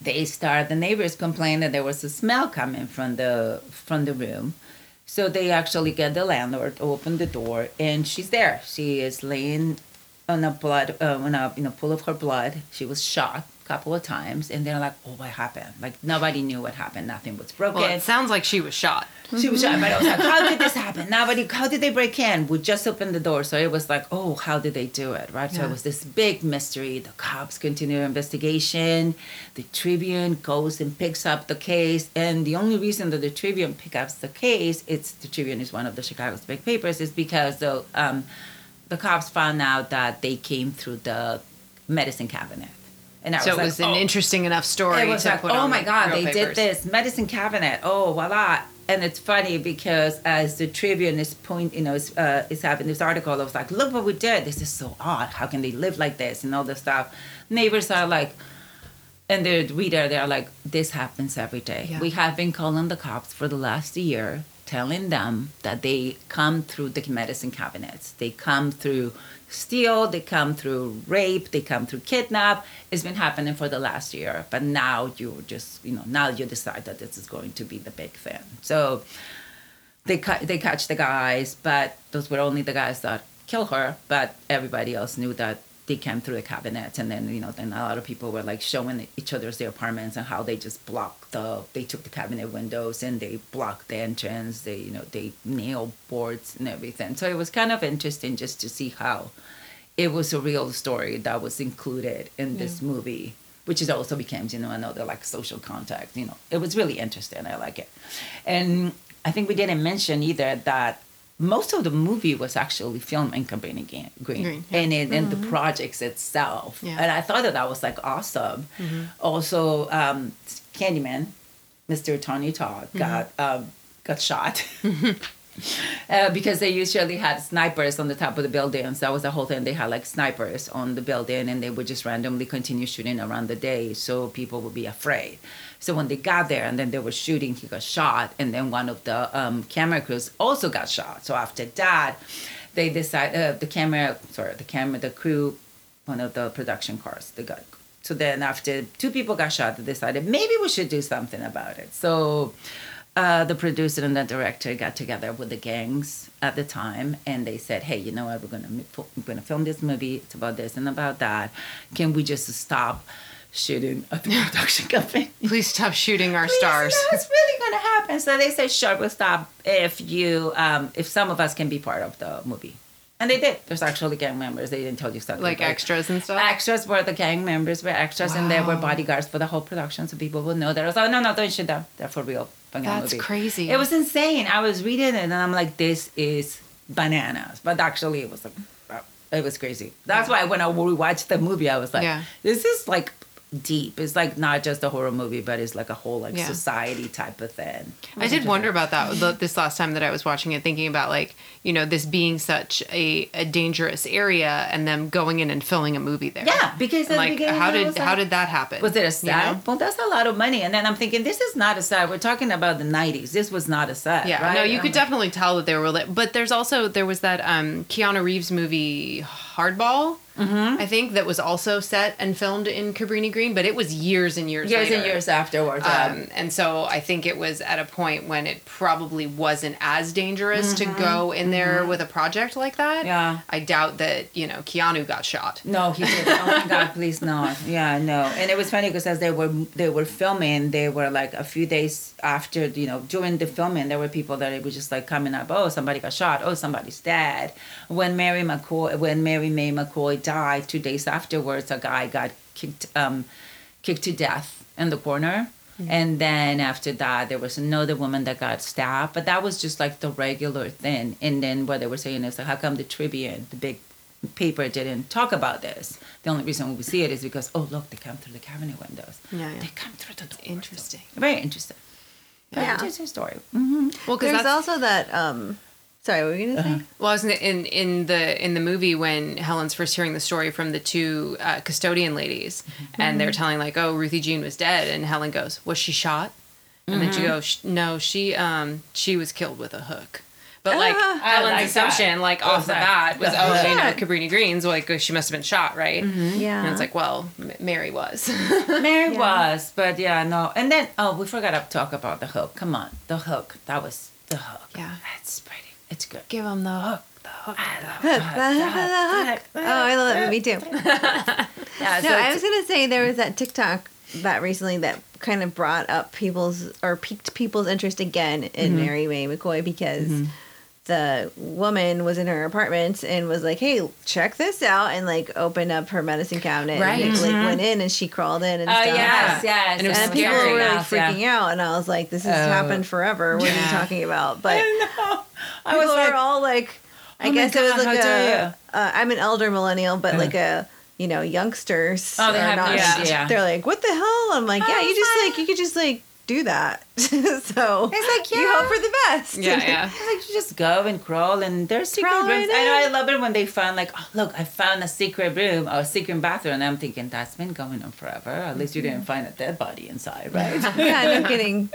Speaker 3: they start the neighbors complain that there was a smell coming from the from the room so they actually get the landlord to open the door and she's there. She is laying on a blood uh, on a you know pool of her blood. She was shot. a couple of times and they're like oh what happened like nobody knew what happened nothing was broken
Speaker 1: Well, it sounds like she was shot.
Speaker 3: she was shot, but I was like, "How did this happen? Nobody. How did they break in? We just opened the door, so it was like, oh, how did they do it? Right? So it was this big mystery. The cops continue their investigation. The Tribune goes and picks up the case, and the only reason that the Tribune picks up the case, it's the Tribune is one of the Chicago's big papers, is because the um, the cops found out that they came through the medicine cabinet. And I
Speaker 1: So it
Speaker 3: like,
Speaker 1: was an
Speaker 3: "Oh."
Speaker 1: interesting enough story.
Speaker 3: It was
Speaker 1: to
Speaker 3: like, oh my god, they
Speaker 1: papers.
Speaker 3: did this medicine cabinet. Oh, voila! And it's funny because as the Tribune is point, you know, is, uh, is having this article, I was like, look what we did. This is so odd. How can they live like this and all this stuff? Neighbors are like, and the reader, they're like, this happens every day.
Speaker 1: Yeah.
Speaker 3: We have been calling the cops for the last year, telling them that they come through the medicine cabinets. They come through steal, they come through rape, they come through kidnap. It's been happening for the last year, but now you just, you know, now you decide that this is going to be the big thing. So they cut they catch the guys, but those were only the guys that kill her. But everybody else knew that they came through the cabinet, and then you know then a lot of people were like showing each other's their apartments and how they just blocked the they took the cabinet windows and they blocked the entrance. They you know they nailed boards and everything. So it was kind of interesting just to see how it was a real story that was included in this movie which is also became you know another like social contact you know it was really interesting i like it and i think we didn't mention either that most of the movie was actually filmed in Cabrini Green,
Speaker 1: Green, yeah.
Speaker 3: and in, in the projects itself.
Speaker 1: Yeah.
Speaker 3: And I thought that that was like awesome. Also, um, Candyman, Mr. Tony Todd got um, got shot. Uh, because they usually had snipers on the top of the buildings. That was the whole thing. They had like snipers on the building and they would just randomly continue shooting around the day so people would be afraid. So when they got there and then they were shooting, he got shot. And then one of the um, camera crews also got shot. So after that, they decided, uh, the camera, sorry, the camera, the crew, one of the production cars, they got. So then after two people got shot, they decided maybe we should do something about it. So uh, the producer and the director got together with the gangs at the time, and they said, "Hey, you know what? We're gonna we're gonna film this movie. It's about this and about that. Can we just stop shooting at the production company?"
Speaker 1: Please stop shooting our
Speaker 3: Please,
Speaker 1: stars.
Speaker 3: You know, it's really gonna happen. So they said, "Sure, we'll stop if you um, if some of us can be part of the movie." And they did. There's actually gang members. They didn't tell you something
Speaker 1: Like extras and stuff?
Speaker 3: Extras were the gang members were extras, and there were bodyguards for the whole production, so people would know that. I was like, no, no, don't shoot them. They're for real. Fucking
Speaker 1: That's
Speaker 3: movie."
Speaker 1: crazy.
Speaker 3: It was insane. I was reading it, and I'm like, this is bananas. But actually, it was like, it was crazy. That's why when I watched the movie, I was like,
Speaker 1: Yeah.
Speaker 3: this is like deep. It's like not just a horror movie, but it's like a whole like
Speaker 1: Yeah.
Speaker 3: society type of thing.
Speaker 1: I did wonder about that this last time that I was watching it, thinking about like you know this being such a, a dangerous area and them going in and filming a movie there.
Speaker 3: Yeah, because the
Speaker 1: like how did
Speaker 3: was
Speaker 1: how did that happen?
Speaker 3: Was it a
Speaker 1: You
Speaker 3: set?
Speaker 1: know?
Speaker 3: Well, that's a lot of money. And then I'm thinking, this is not a set. We're talking about the 90s. This was not a set.
Speaker 1: Yeah,
Speaker 3: right?
Speaker 1: no, you
Speaker 3: I'm
Speaker 1: could definitely tell that they were. But there's also there was that um Keanu Reeves movie Hardball,
Speaker 3: Mm-hmm.
Speaker 1: I think, that was also set and filmed in Cabrini Green, but it was years and years
Speaker 3: Years and years afterwards. yeah.
Speaker 1: Um, and so I think it was at a point when it probably wasn't as dangerous to go in there with a project like that.
Speaker 3: Mm-hmm. Yeah.
Speaker 1: I doubt that, you know, Keanu got shot.
Speaker 3: No, he didn't. Oh my God, please no. Yeah, no. And it was funny because as they were they were filming, they were like a few days after, you know, during the filming, there were people that it was just like coming up. Oh, somebody got shot. Oh, somebody's dead. When Mary McCoy, when Mary May McCoy died, two days afterwards, a guy got kicked um, kicked to death in the corner. And then after that, there was another woman that got stabbed, but that was just like the regular thing. And then what they were saying is like, how come the Tribune, the big paper, didn't talk about this? The only reason we see it is because oh look, they come through the cabinet windows.
Speaker 1: Yeah, yeah.
Speaker 3: They come through the door.
Speaker 1: Interesting.
Speaker 3: Very interesting. Very
Speaker 2: Yeah.
Speaker 3: interesting story. hmm
Speaker 1: Well, because
Speaker 2: There's also that. um Sorry, what were you gonna say? Uh-huh.
Speaker 1: Well, I was gonna, in in the in the movie when Helen's first hearing the story from the two uh, custodian ladies, mm-hmm. and they're mm-hmm. telling like, "Oh, Ruthie Jean was dead," and Helen goes, "Was she shot?" And then she mm-hmm. goes, "No, she um she was killed with a hook." But like
Speaker 2: ah,
Speaker 3: I
Speaker 1: Helen's
Speaker 3: like
Speaker 1: assumption,
Speaker 3: that.
Speaker 1: like
Speaker 3: Oh,
Speaker 1: off the bat, was,
Speaker 3: the
Speaker 1: "Oh, you know,
Speaker 2: hook.
Speaker 1: Cabrini Greens, like oh, she must have been shot, right?"
Speaker 2: Yeah.
Speaker 1: And it's like, well, M- Mary was.
Speaker 3: Mary
Speaker 2: Yeah.
Speaker 3: was, but yeah, no. And then oh, we forgot to talk about the hook. Come on, the hook. That was the hook.
Speaker 1: Yeah.
Speaker 3: that's pretty. It's good.
Speaker 1: Give him the hook. The hook. the hook.
Speaker 2: oh, I love that movie too.
Speaker 3: Yeah,
Speaker 2: No,
Speaker 3: so
Speaker 2: I was gonna say there was that TikTok that recently that kind of brought up people's or piqued people's interest again in
Speaker 3: Mm-hmm.
Speaker 2: Mary May McCoy because the woman was in her apartment and was like, "Hey, check this out," and like opened up her medicine cabinet
Speaker 1: Right.
Speaker 2: and like went in and she crawled in and
Speaker 3: Oh
Speaker 2: stuff.
Speaker 3: yes, yes.
Speaker 1: And it was
Speaker 2: And people were like
Speaker 3: Yes, yeah.
Speaker 2: freaking out, and I was like, "This has
Speaker 3: Oh.
Speaker 2: happened forever. What are you talking about?" But
Speaker 3: I I
Speaker 2: people
Speaker 3: was like,
Speaker 2: are all like, I
Speaker 3: "Oh my
Speaker 2: guess it was like a.
Speaker 3: you."
Speaker 2: Uh, I'm an elder millennial, but like a you know youngsters.
Speaker 3: Oh, they
Speaker 2: are
Speaker 3: have
Speaker 2: not.
Speaker 3: idea.
Speaker 2: They're like, what the hell? I'm like, yeah,
Speaker 3: Oh,
Speaker 2: you just
Speaker 3: fine.
Speaker 2: like you could just like do that. so
Speaker 3: It's like,
Speaker 2: you hope for the best.
Speaker 1: Yeah, yeah.
Speaker 3: It's like you just go and crawl and there's secret
Speaker 2: Crawl
Speaker 3: rooms.
Speaker 2: right
Speaker 3: I know I love it when they find like, oh look, I found a secret room or a secret bathroom and I'm thinking that's been going on forever. At least you didn't find a dead body inside, right?
Speaker 2: yeah, no kidding.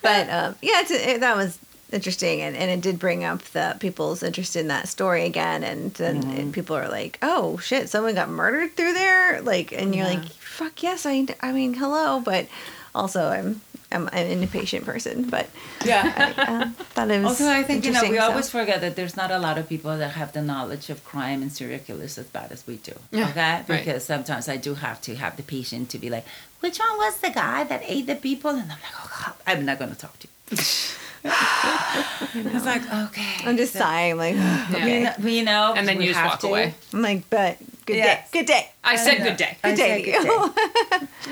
Speaker 2: But um, yeah, it's, it, that was interesting, and, and it did bring up the people's interest in that story again. And then
Speaker 3: Mm-hmm.
Speaker 2: and people are like, "Oh shit, someone got murdered through there!" Like, and you're
Speaker 3: Yeah.
Speaker 2: like, "Fuck yes, I, I mean, hello." But also, I'm I'm, I'm an impatient person, but
Speaker 3: Yeah.
Speaker 2: um, thought it was
Speaker 3: Also, I think you know we
Speaker 2: so-
Speaker 3: always forget that there's not a lot of people that have the knowledge of crime and serial killers as bad as we do.
Speaker 1: Yeah,
Speaker 3: okay,
Speaker 1: right.
Speaker 3: because sometimes I do have to have the patience to be like, which one was the guy that ate the people? And I'm like, oh God, I'm not going to talk to you. it's like okay.
Speaker 2: I'm just
Speaker 3: so-
Speaker 2: sighing, like,
Speaker 1: Yeah.
Speaker 3: You know, you know,
Speaker 1: And then you just
Speaker 3: have
Speaker 1: walk
Speaker 3: to.
Speaker 1: away.
Speaker 2: I'm like, but good
Speaker 3: Yes.
Speaker 2: day, good day.
Speaker 1: I said
Speaker 3: know.
Speaker 1: good day.
Speaker 3: I
Speaker 2: Good day to
Speaker 3: good
Speaker 2: you.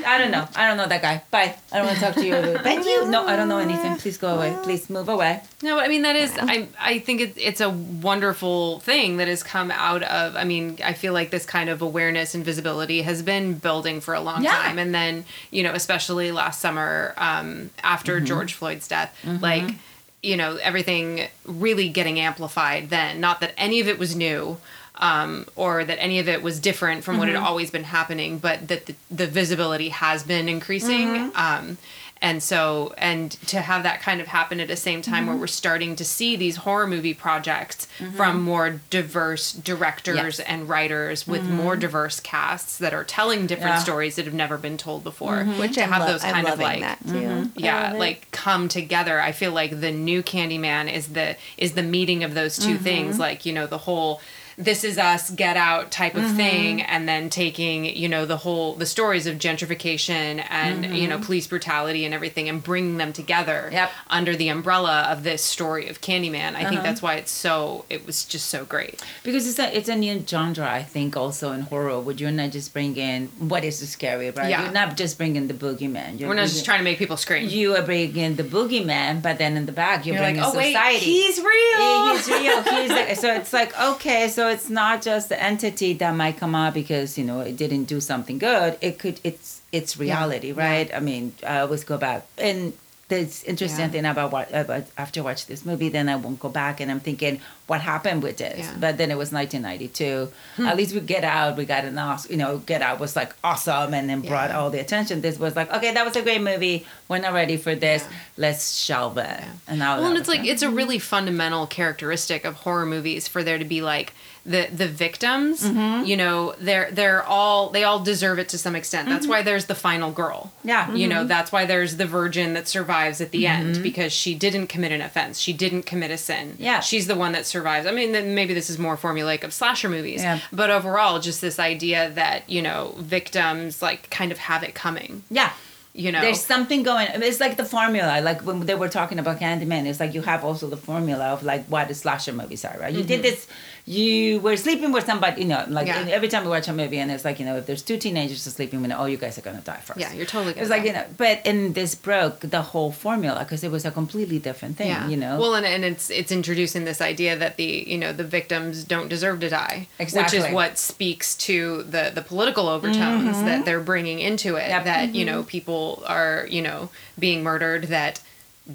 Speaker 3: I don't know. I don't know that guy. Bye. I don't want to talk to you. Thank you. No, I don't know anything. Please go away. Please move away.
Speaker 1: No, I mean that is I I think it, it's a wonderful thing that has come out of I mean I feel like this kind of awareness and visibility has been building for a long
Speaker 3: Yeah.
Speaker 1: time and then you know especially last summer um, after
Speaker 3: Mm-hmm.
Speaker 1: George Floyd's death like you know everything really getting amplified then not that any of it was new um, or that any of it was different from what
Speaker 3: Mm-hmm.
Speaker 1: had always been happening but that the, the visibility has been increasing
Speaker 3: Mm-hmm.
Speaker 1: um, and so and to have that kind of happen at the same time
Speaker 3: Mm-hmm.
Speaker 1: where we're starting to see these horror movie projects from more diverse directors
Speaker 3: Yes. Mm-hmm.
Speaker 1: and writers with more diverse casts that are telling different
Speaker 3: Yeah. Mm-hmm.
Speaker 1: stories that have never been told before
Speaker 2: Which
Speaker 1: to
Speaker 2: I'm,
Speaker 1: have
Speaker 2: lo-
Speaker 1: those
Speaker 2: I'm
Speaker 1: kind of like.
Speaker 2: I
Speaker 1: yeah like come together i feel like the new candyman is the is the meeting of those 2 things like you know the whole this is us get out type of mm-hmm. thing and then taking you know the whole the stories of gentrification and you know mm-hmm. police brutality and everything and bringing them together
Speaker 3: Yep.
Speaker 1: under the umbrella of this story of candyman i think uh-huh. that's why it's so it was just so great
Speaker 3: Because it's a it's a new genre, I think, also in horror, where you're not just bringing what is scary, right?
Speaker 1: Yeah.
Speaker 3: You're not just bringing the boogeyman. You're
Speaker 1: we're not just trying to make people scream
Speaker 3: You are bringing the boogeyman, but then in the back you're,
Speaker 1: you're like
Speaker 3: bringing
Speaker 1: oh wait he's real
Speaker 3: Yeah, he's real. He's like, so it's like okay, so it's not just the entity that might come out because you know it didn't do something good. It could it's it's reality, right? I mean, I always go back and. The interesting
Speaker 1: Yeah.
Speaker 3: thing about what uh, about after watch this movie, then I won't go back and I'm thinking what happened with this.
Speaker 1: Yeah.
Speaker 3: But then it was 1992. Hmm. At least we Get Out, we got an Oscar. You know, Get Out was like awesome and then brought all the attention. This was like okay, that was a great movie. We're not ready for this.
Speaker 1: Yeah.
Speaker 3: Let's shelve it. And now
Speaker 1: well, and it's like
Speaker 3: it.
Speaker 1: it's a really mm-hmm. fundamental characteristic of horror movies for there to be like the the victims.
Speaker 3: Mm-hmm.
Speaker 1: You know, they're they're all they all deserve it to some extent. That's
Speaker 3: Mm-hmm.
Speaker 1: why there's the final girl.
Speaker 3: Yeah.
Speaker 1: You know, that's why there's the virgin that survives at the
Speaker 3: Mm-hmm.
Speaker 1: end because she didn't commit an offense. She didn't commit a sin.
Speaker 3: Yeah.
Speaker 1: She's the one that survives. I mean, maybe this is more formulaic of slasher movies.
Speaker 3: Yeah.
Speaker 1: But overall, just this idea that, you know, victims like kind of have it coming.
Speaker 3: yeah.
Speaker 1: You know.
Speaker 3: There's something going. It's like the formula. Like when they were talking about Candyman, it's like you have also the formula of like what the slasher movies are, right? You did this. You were sleeping with somebody. You know, like
Speaker 1: Mm-hmm. Yeah.
Speaker 3: every time we watch a movie, and it's like you know, if there's two teenagers sleeping, know, oh, you guys are gonna die first.
Speaker 1: Yeah, you're totally
Speaker 3: It's like you know, but in this broke the whole formula because it was a completely different thing. yeah. You know.
Speaker 1: Well, and, and it's it's introducing this idea that the you know the victims don't deserve to die,
Speaker 3: Exactly.
Speaker 1: which is what speaks to the the political overtones that they're bringing into it.
Speaker 3: Yep.
Speaker 1: That you know people are you know being murdered that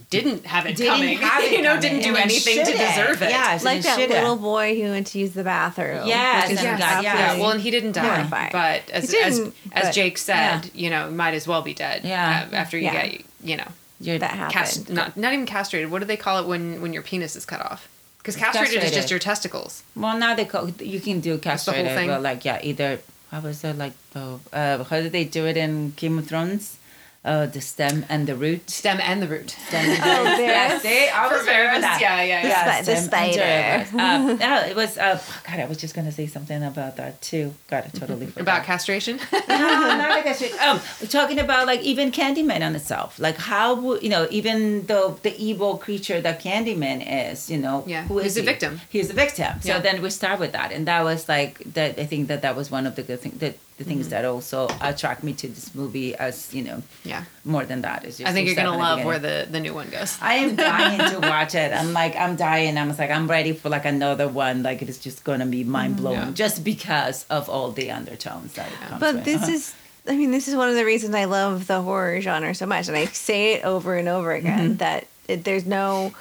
Speaker 1: didn't have it
Speaker 3: Didn't
Speaker 1: coming,
Speaker 3: have it
Speaker 1: you know,
Speaker 3: coming,
Speaker 1: didn't do
Speaker 3: and
Speaker 1: anything to deserve it.
Speaker 3: Yeah,
Speaker 2: like that
Speaker 3: should've.
Speaker 2: little boy who went to use the bathroom.
Speaker 3: Yes,
Speaker 2: which is
Speaker 3: got- yeah.
Speaker 1: Yeah, well, and he didn't die,
Speaker 2: Horrifying.
Speaker 1: but as as,
Speaker 2: didn't,
Speaker 1: as
Speaker 2: but-
Speaker 1: Jake said,
Speaker 3: Yeah.
Speaker 1: you know, might as well be dead.
Speaker 3: Yeah.
Speaker 1: uh, after you
Speaker 2: Yeah.
Speaker 1: get you know
Speaker 3: You're
Speaker 2: that happened.
Speaker 1: cast not not even castrated. What do they call it when when your penis is cut off? Because castrated, is just your testicles.
Speaker 3: Well, now they call you can do
Speaker 1: the whole thing?
Speaker 3: Well, like yeah, either how was it like the uh, how did they do it in Game of Thrones? Uh, the stem and the root.
Speaker 1: Stem and the root.
Speaker 3: Stem and the
Speaker 2: Oh,
Speaker 3: root.
Speaker 2: there.
Speaker 3: Yeah, see, I was
Speaker 1: For
Speaker 3: there that.
Speaker 1: yeah, yeah, yeah.
Speaker 2: The spi- the spider.
Speaker 3: root. Uh, no, it was. Uh, God, I was just gonna say something about that too. God, I totally forgot.
Speaker 1: About castration?
Speaker 3: no, not like I. Um, we're talking about like even Candyman on itself. Like how would you know? Even though the evil creature that Candyman is, you know,
Speaker 1: Yeah,
Speaker 3: who
Speaker 1: he's
Speaker 3: is
Speaker 1: a victim.
Speaker 3: He's a victim. So
Speaker 1: Yeah.
Speaker 3: then we start with that, and that was like that. I think that that was one of the good things. That the
Speaker 1: Mm-hmm.
Speaker 3: things that also attract me to this movie as you know
Speaker 1: yeah.
Speaker 3: more than that. Is just
Speaker 1: I think you're gonna
Speaker 3: in the
Speaker 1: love where the, the new one goes.
Speaker 3: I am dying to watch it. I'm like, I'm dying. I'm like, I'm ready for like another one. Like it is just gonna be mind blowing,
Speaker 1: Mm-hmm. Yeah.
Speaker 3: just because of all the undertones that it comes with.
Speaker 2: But
Speaker 3: with.
Speaker 2: this
Speaker 3: Uh-huh.
Speaker 2: is, I mean, this is one of the reasons I love the horror genre so much, and I say it over and over again
Speaker 3: Mm-hmm.
Speaker 2: that it, there's no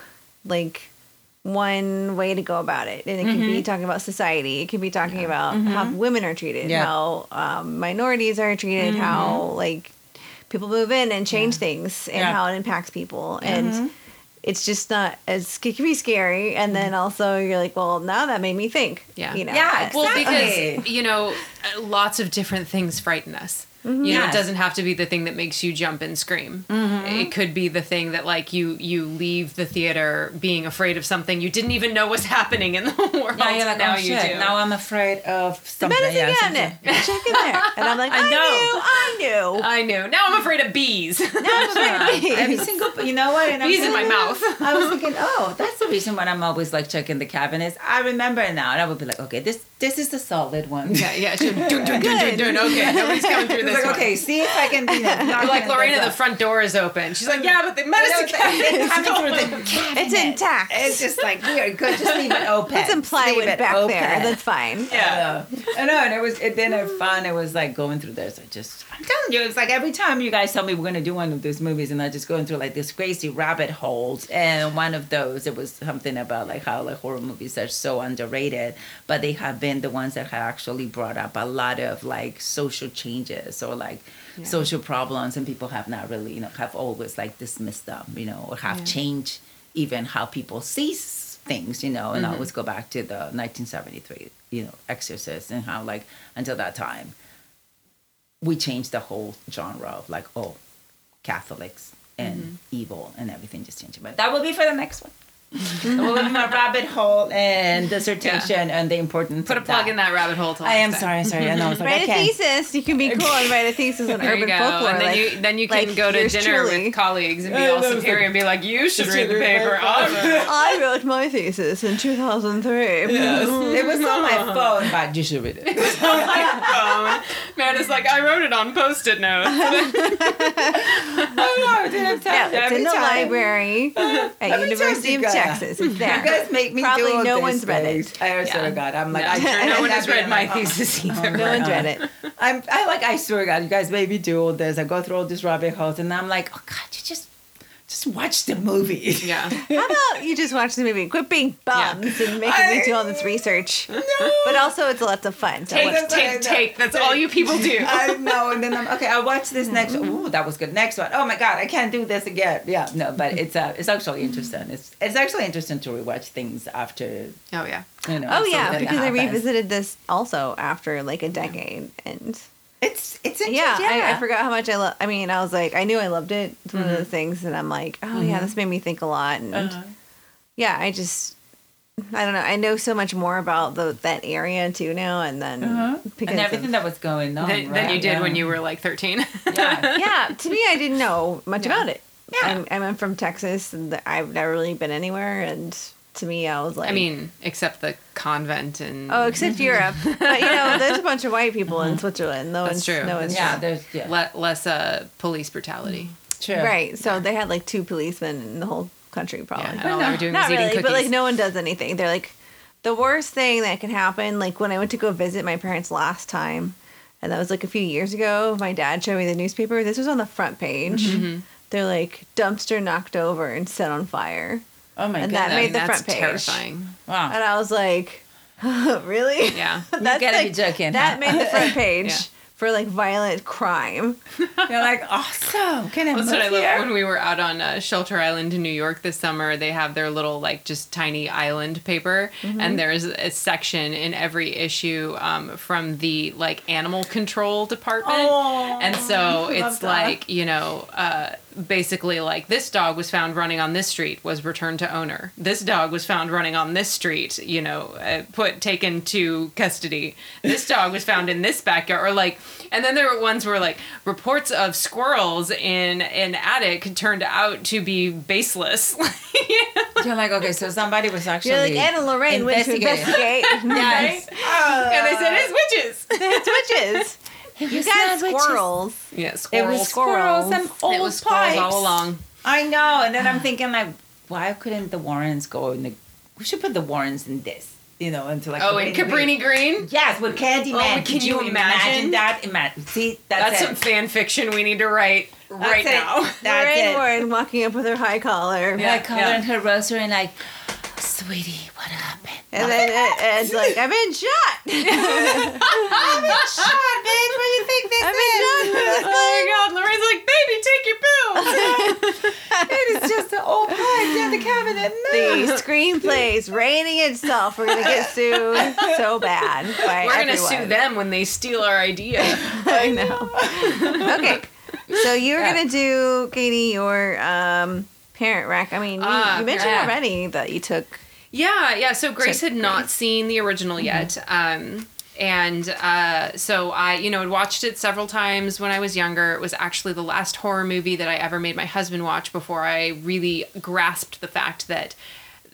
Speaker 2: like one way to go about it, and it can
Speaker 3: Mm-hmm.
Speaker 2: be talking about society, it can be talking about how women are treated,
Speaker 3: Yeah.
Speaker 2: how um, minorities are treated, how like people move in and change things, and
Speaker 3: Mm-hmm. Yeah. Mm-hmm.
Speaker 2: how it impacts people, and. It's just not as it can be scary, and then also you're like, well, now that made me think.
Speaker 1: Yeah.
Speaker 2: you know.
Speaker 3: Yeah,
Speaker 1: Well,
Speaker 3: Exactly.
Speaker 1: because, you know, uh, lots of different things frighten us. Mm-hmm. You know, it doesn't have to be the thing that makes you jump and scream. Mm-hmm. It could be the thing that like you you leave the theater being afraid of something you didn't even know was happening in the world.
Speaker 3: Now you're like,
Speaker 1: now
Speaker 3: oh
Speaker 1: you
Speaker 3: shit!
Speaker 1: do.
Speaker 3: Now I'm afraid of
Speaker 2: The
Speaker 3: something.
Speaker 2: medicine
Speaker 3: yeah,
Speaker 2: cabinet.
Speaker 3: something.
Speaker 2: Check in there. And I'm like, I,
Speaker 3: I know.
Speaker 2: knew, I
Speaker 1: I knew. Now I'm afraid of bees.
Speaker 2: Now I'm afraid of bees.
Speaker 3: Every single, you know what? And I'm
Speaker 1: bees in my mouth.
Speaker 3: I was thinking, oh, that's the reason why I'm always like checking the cabinets. I remember now, and I would be like, okay, this this is the solid one.
Speaker 1: yeah, yeah. Dun, dun, dun, dun, dun, dun. Okay, nobody's coming through
Speaker 3: It's
Speaker 1: this
Speaker 3: like,
Speaker 1: one.
Speaker 3: okay, see if I can. You know,
Speaker 1: You're like Lorena, the front door is open. She's like, yeah, but the medicine cabinet is
Speaker 3: coming through
Speaker 1: open.
Speaker 3: the cabinet.
Speaker 2: It's intact.
Speaker 3: It's just like we are good. Just leave it open.
Speaker 2: Put some
Speaker 3: Just leave
Speaker 2: plywood
Speaker 3: it
Speaker 2: back
Speaker 3: open.
Speaker 2: there. That's fine.
Speaker 1: Yeah.
Speaker 3: I know, and it was it then it fun. It was like going through this. I just I'm telling you, it's like every time you guys tell me we're gonna do one of these movies, and I just going through like this crazy rabbit holes. And one of those, it was something about like how like horror movies are so underrated, but they have been the ones that have actually brought up a lot of like social changes or like social problems, and people have not really you know have always like dismissed them, you know, or have
Speaker 1: Yeah.
Speaker 3: changed even how people see things, you know, and I mm-hmm. always go back to the 1973, you know, Exorcist and how like until that time we changed the whole genre of like oh Catholics and mm-hmm. evil and everything just changed. But that will be for the next one. We'll be my rabbit hole and dissertation and the importance.
Speaker 1: Put a
Speaker 3: of
Speaker 1: plug in that rabbit hole.
Speaker 3: I am
Speaker 1: next time.
Speaker 3: sorry, sorry. I know. It's like,
Speaker 2: Write
Speaker 3: I
Speaker 2: a
Speaker 3: can't.
Speaker 2: thesis. You can be cool and write a thesis on
Speaker 1: There
Speaker 2: urban
Speaker 1: go.
Speaker 2: folklore.
Speaker 1: and then
Speaker 2: like-
Speaker 1: you then you can
Speaker 2: like
Speaker 1: go to
Speaker 2: yours
Speaker 1: dinner
Speaker 2: truly.
Speaker 1: with colleagues and be
Speaker 3: Yeah,
Speaker 1: all superior
Speaker 3: like-
Speaker 1: and be like, you should read the paper.
Speaker 3: paper.
Speaker 1: I
Speaker 2: I wrote my thesis in 2003.
Speaker 3: It was on my phone, but you should read it.
Speaker 1: It was on my phone. Man, it's like I wrote it on post-it notes.
Speaker 3: I know, didn't tell
Speaker 2: Yeah,
Speaker 3: you
Speaker 2: it's in the library at University of
Speaker 3: you go-
Speaker 2: Texas. It's there.
Speaker 3: You guys make me
Speaker 2: Probably
Speaker 3: do
Speaker 2: no
Speaker 3: this,
Speaker 2: one's read it.
Speaker 3: I swear
Speaker 1: Yeah.
Speaker 3: to God, I'm like,
Speaker 1: No,
Speaker 3: I,
Speaker 1: sure no one has read my
Speaker 3: oh,
Speaker 1: thesis either.
Speaker 2: No one's read it.
Speaker 3: I'm, I like, I swear to God, you guys made me do all this. I go through all these rabbit holes, and I'm like, oh God, you just, just watch the movie.
Speaker 1: Yeah.
Speaker 2: How about you just watch the movie? Quit being bums and making
Speaker 3: I-
Speaker 2: me do all this research.
Speaker 3: No.
Speaker 2: But also, it's lots of fun. So
Speaker 1: Take,
Speaker 2: what-
Speaker 3: That's
Speaker 1: take, take. That's all you people do.
Speaker 3: I know, and then I'm okay. I'll watch this next. Ooh, that was good. Next one. Oh my god, I can't do this again. Yeah, no, but it's uh, it's actually interesting. It's it's actually interesting to rewatch things after
Speaker 1: Oh yeah.
Speaker 3: you know.
Speaker 2: oh yeah, because I revisited this also after like a decade, and
Speaker 3: It's it's interesting.
Speaker 2: yeah, I, I forgot how much I love. I mean, I was like, I knew I loved it. It's one of the things and I'm like, oh yeah, this made me think a lot, and
Speaker 3: Uh-huh.
Speaker 2: yeah, I just. I don't know. I know so much more about the that area too now, and then
Speaker 3: Uh-huh.
Speaker 2: because
Speaker 3: and
Speaker 2: of-
Speaker 3: everything that was going on.
Speaker 1: that, than
Speaker 3: right?
Speaker 1: you did
Speaker 3: Yeah.
Speaker 1: when you were like 13.
Speaker 3: Yeah.
Speaker 2: yeah, to me, I didn't know much
Speaker 1: Yeah.
Speaker 2: about it.
Speaker 3: Yeah.
Speaker 2: I'm, I'm from Texas, and I've never really been anywhere. And to me, I was like,
Speaker 1: I mean, except the convent and
Speaker 2: oh, except Europe. But you know, there's a bunch of white people in Switzerland. No
Speaker 1: That's
Speaker 2: one's,
Speaker 1: true.
Speaker 2: No one's
Speaker 3: yeah, there's yeah.
Speaker 1: le- less uh, police brutality.
Speaker 3: True.
Speaker 2: right. So they had like two policemen in the whole country, probably.
Speaker 1: Yeah,
Speaker 2: But
Speaker 1: and all they were doing
Speaker 2: not
Speaker 1: was eating
Speaker 2: really, but like no one does anything. They're like the worst thing that can happen. Like when I went to go visit my parents last time, and that was like a few years ago. My dad showed me the newspaper. This was on the front page.
Speaker 1: Mm-hmm.
Speaker 2: They're like dumpster knocked over and set on fire,
Speaker 3: Oh my
Speaker 2: And
Speaker 3: god.
Speaker 2: that made the
Speaker 1: that's
Speaker 2: front page.
Speaker 1: terrifying.
Speaker 3: wow.
Speaker 2: and I was like, really?
Speaker 1: Yeah.
Speaker 2: That's
Speaker 3: gotta be joking,
Speaker 2: That
Speaker 3: huh?
Speaker 2: made the front page.
Speaker 1: Yeah.
Speaker 2: For like violent crime.
Speaker 3: You're like awesome. Can I
Speaker 1: That's
Speaker 3: move
Speaker 1: what I love. When we were out on uh, Shelter Island in New York this summer, they have their little, like, just tiny island paper.
Speaker 3: Mm-hmm.
Speaker 1: And there's a section in every issue um, from the, like, animal control department.
Speaker 3: Oh,
Speaker 1: and so
Speaker 3: I
Speaker 1: it's
Speaker 3: that.
Speaker 1: like, you know, uh, basically, like, this dog was found running on this street, was returned to owner. This dog was found running on this street, you know, uh, put, taken to custody. This dog was found in this backyard. Or, like, and then there were ones where, like, reports of squirrels in an attic turned out to be baseless.
Speaker 3: You're like, okay, so somebody was actually
Speaker 2: You're like Anna Lorraine went to
Speaker 3: investigating.
Speaker 2: investigate.
Speaker 1: Yes. and they said, it's witches.
Speaker 2: it's witches. You got squirrels.
Speaker 1: Yeah,
Speaker 3: It
Speaker 1: squirrels.
Speaker 3: was squirrels and old
Speaker 1: it was squirrels
Speaker 3: pipes.
Speaker 1: all along.
Speaker 3: I know, and then I'm thinking like, why couldn't the Warrens go in the? We should put the Warrens in this, you know, into like.
Speaker 1: Oh, and Cabrini Green?
Speaker 3: Yes, with Candyman.
Speaker 1: Oh, can
Speaker 3: Could
Speaker 1: you imagine?
Speaker 3: that? Imagine. See, that's,
Speaker 1: That's
Speaker 3: it.
Speaker 1: some fan fiction we need to write right
Speaker 3: That's it.
Speaker 1: now.
Speaker 3: That's
Speaker 2: Lorraine
Speaker 3: it.
Speaker 2: Warren walking up with her high collar.
Speaker 1: Yeah.
Speaker 3: Like coloring her rosary and like, Sweetie, what happened?
Speaker 2: And then it, it's like, I've been shot.
Speaker 3: I've been shot, bitch. What do you think this
Speaker 2: I've been shot.
Speaker 1: oh my god, Lorraine's like, baby, take your pills.
Speaker 3: It is just an old pipe down the cabinet.
Speaker 2: The screenplay is raining itself. We're gonna get sued so bad by
Speaker 1: We're gonna
Speaker 2: everyone.
Speaker 1: sue them when they steal our idea.
Speaker 2: I know. okay, so you're
Speaker 3: Yeah.
Speaker 2: gonna do, Katie, your um, parent rec. I mean, you,
Speaker 1: Ah,
Speaker 2: you mentioned
Speaker 3: rec.
Speaker 2: already that you took.
Speaker 1: Yeah, yeah. So Grace had not seen the original yet. Um, and uh, so I, you know, had watched it several times when I was younger. It was actually the last horror movie that I ever made my husband watch before I really grasped the fact that